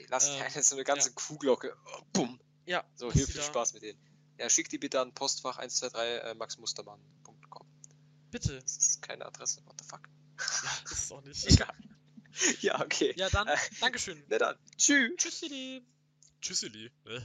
Ey, Lasst Ähm, keine so eine ganze Kuhglocke. Oh, bumm. Ja, So, hier viel. Spaß mit denen. Ja, schickt die bitte an postfach 123 äh, maxmustermann.com. Bitte. Das ist keine Adresse, what the fuck. Ja, ist es auch nicht. Egal. ja, okay. Ja, dann, Äh, Dankeschön. Na dann, tschüss. Tschüssili. Tschüssili. Äh.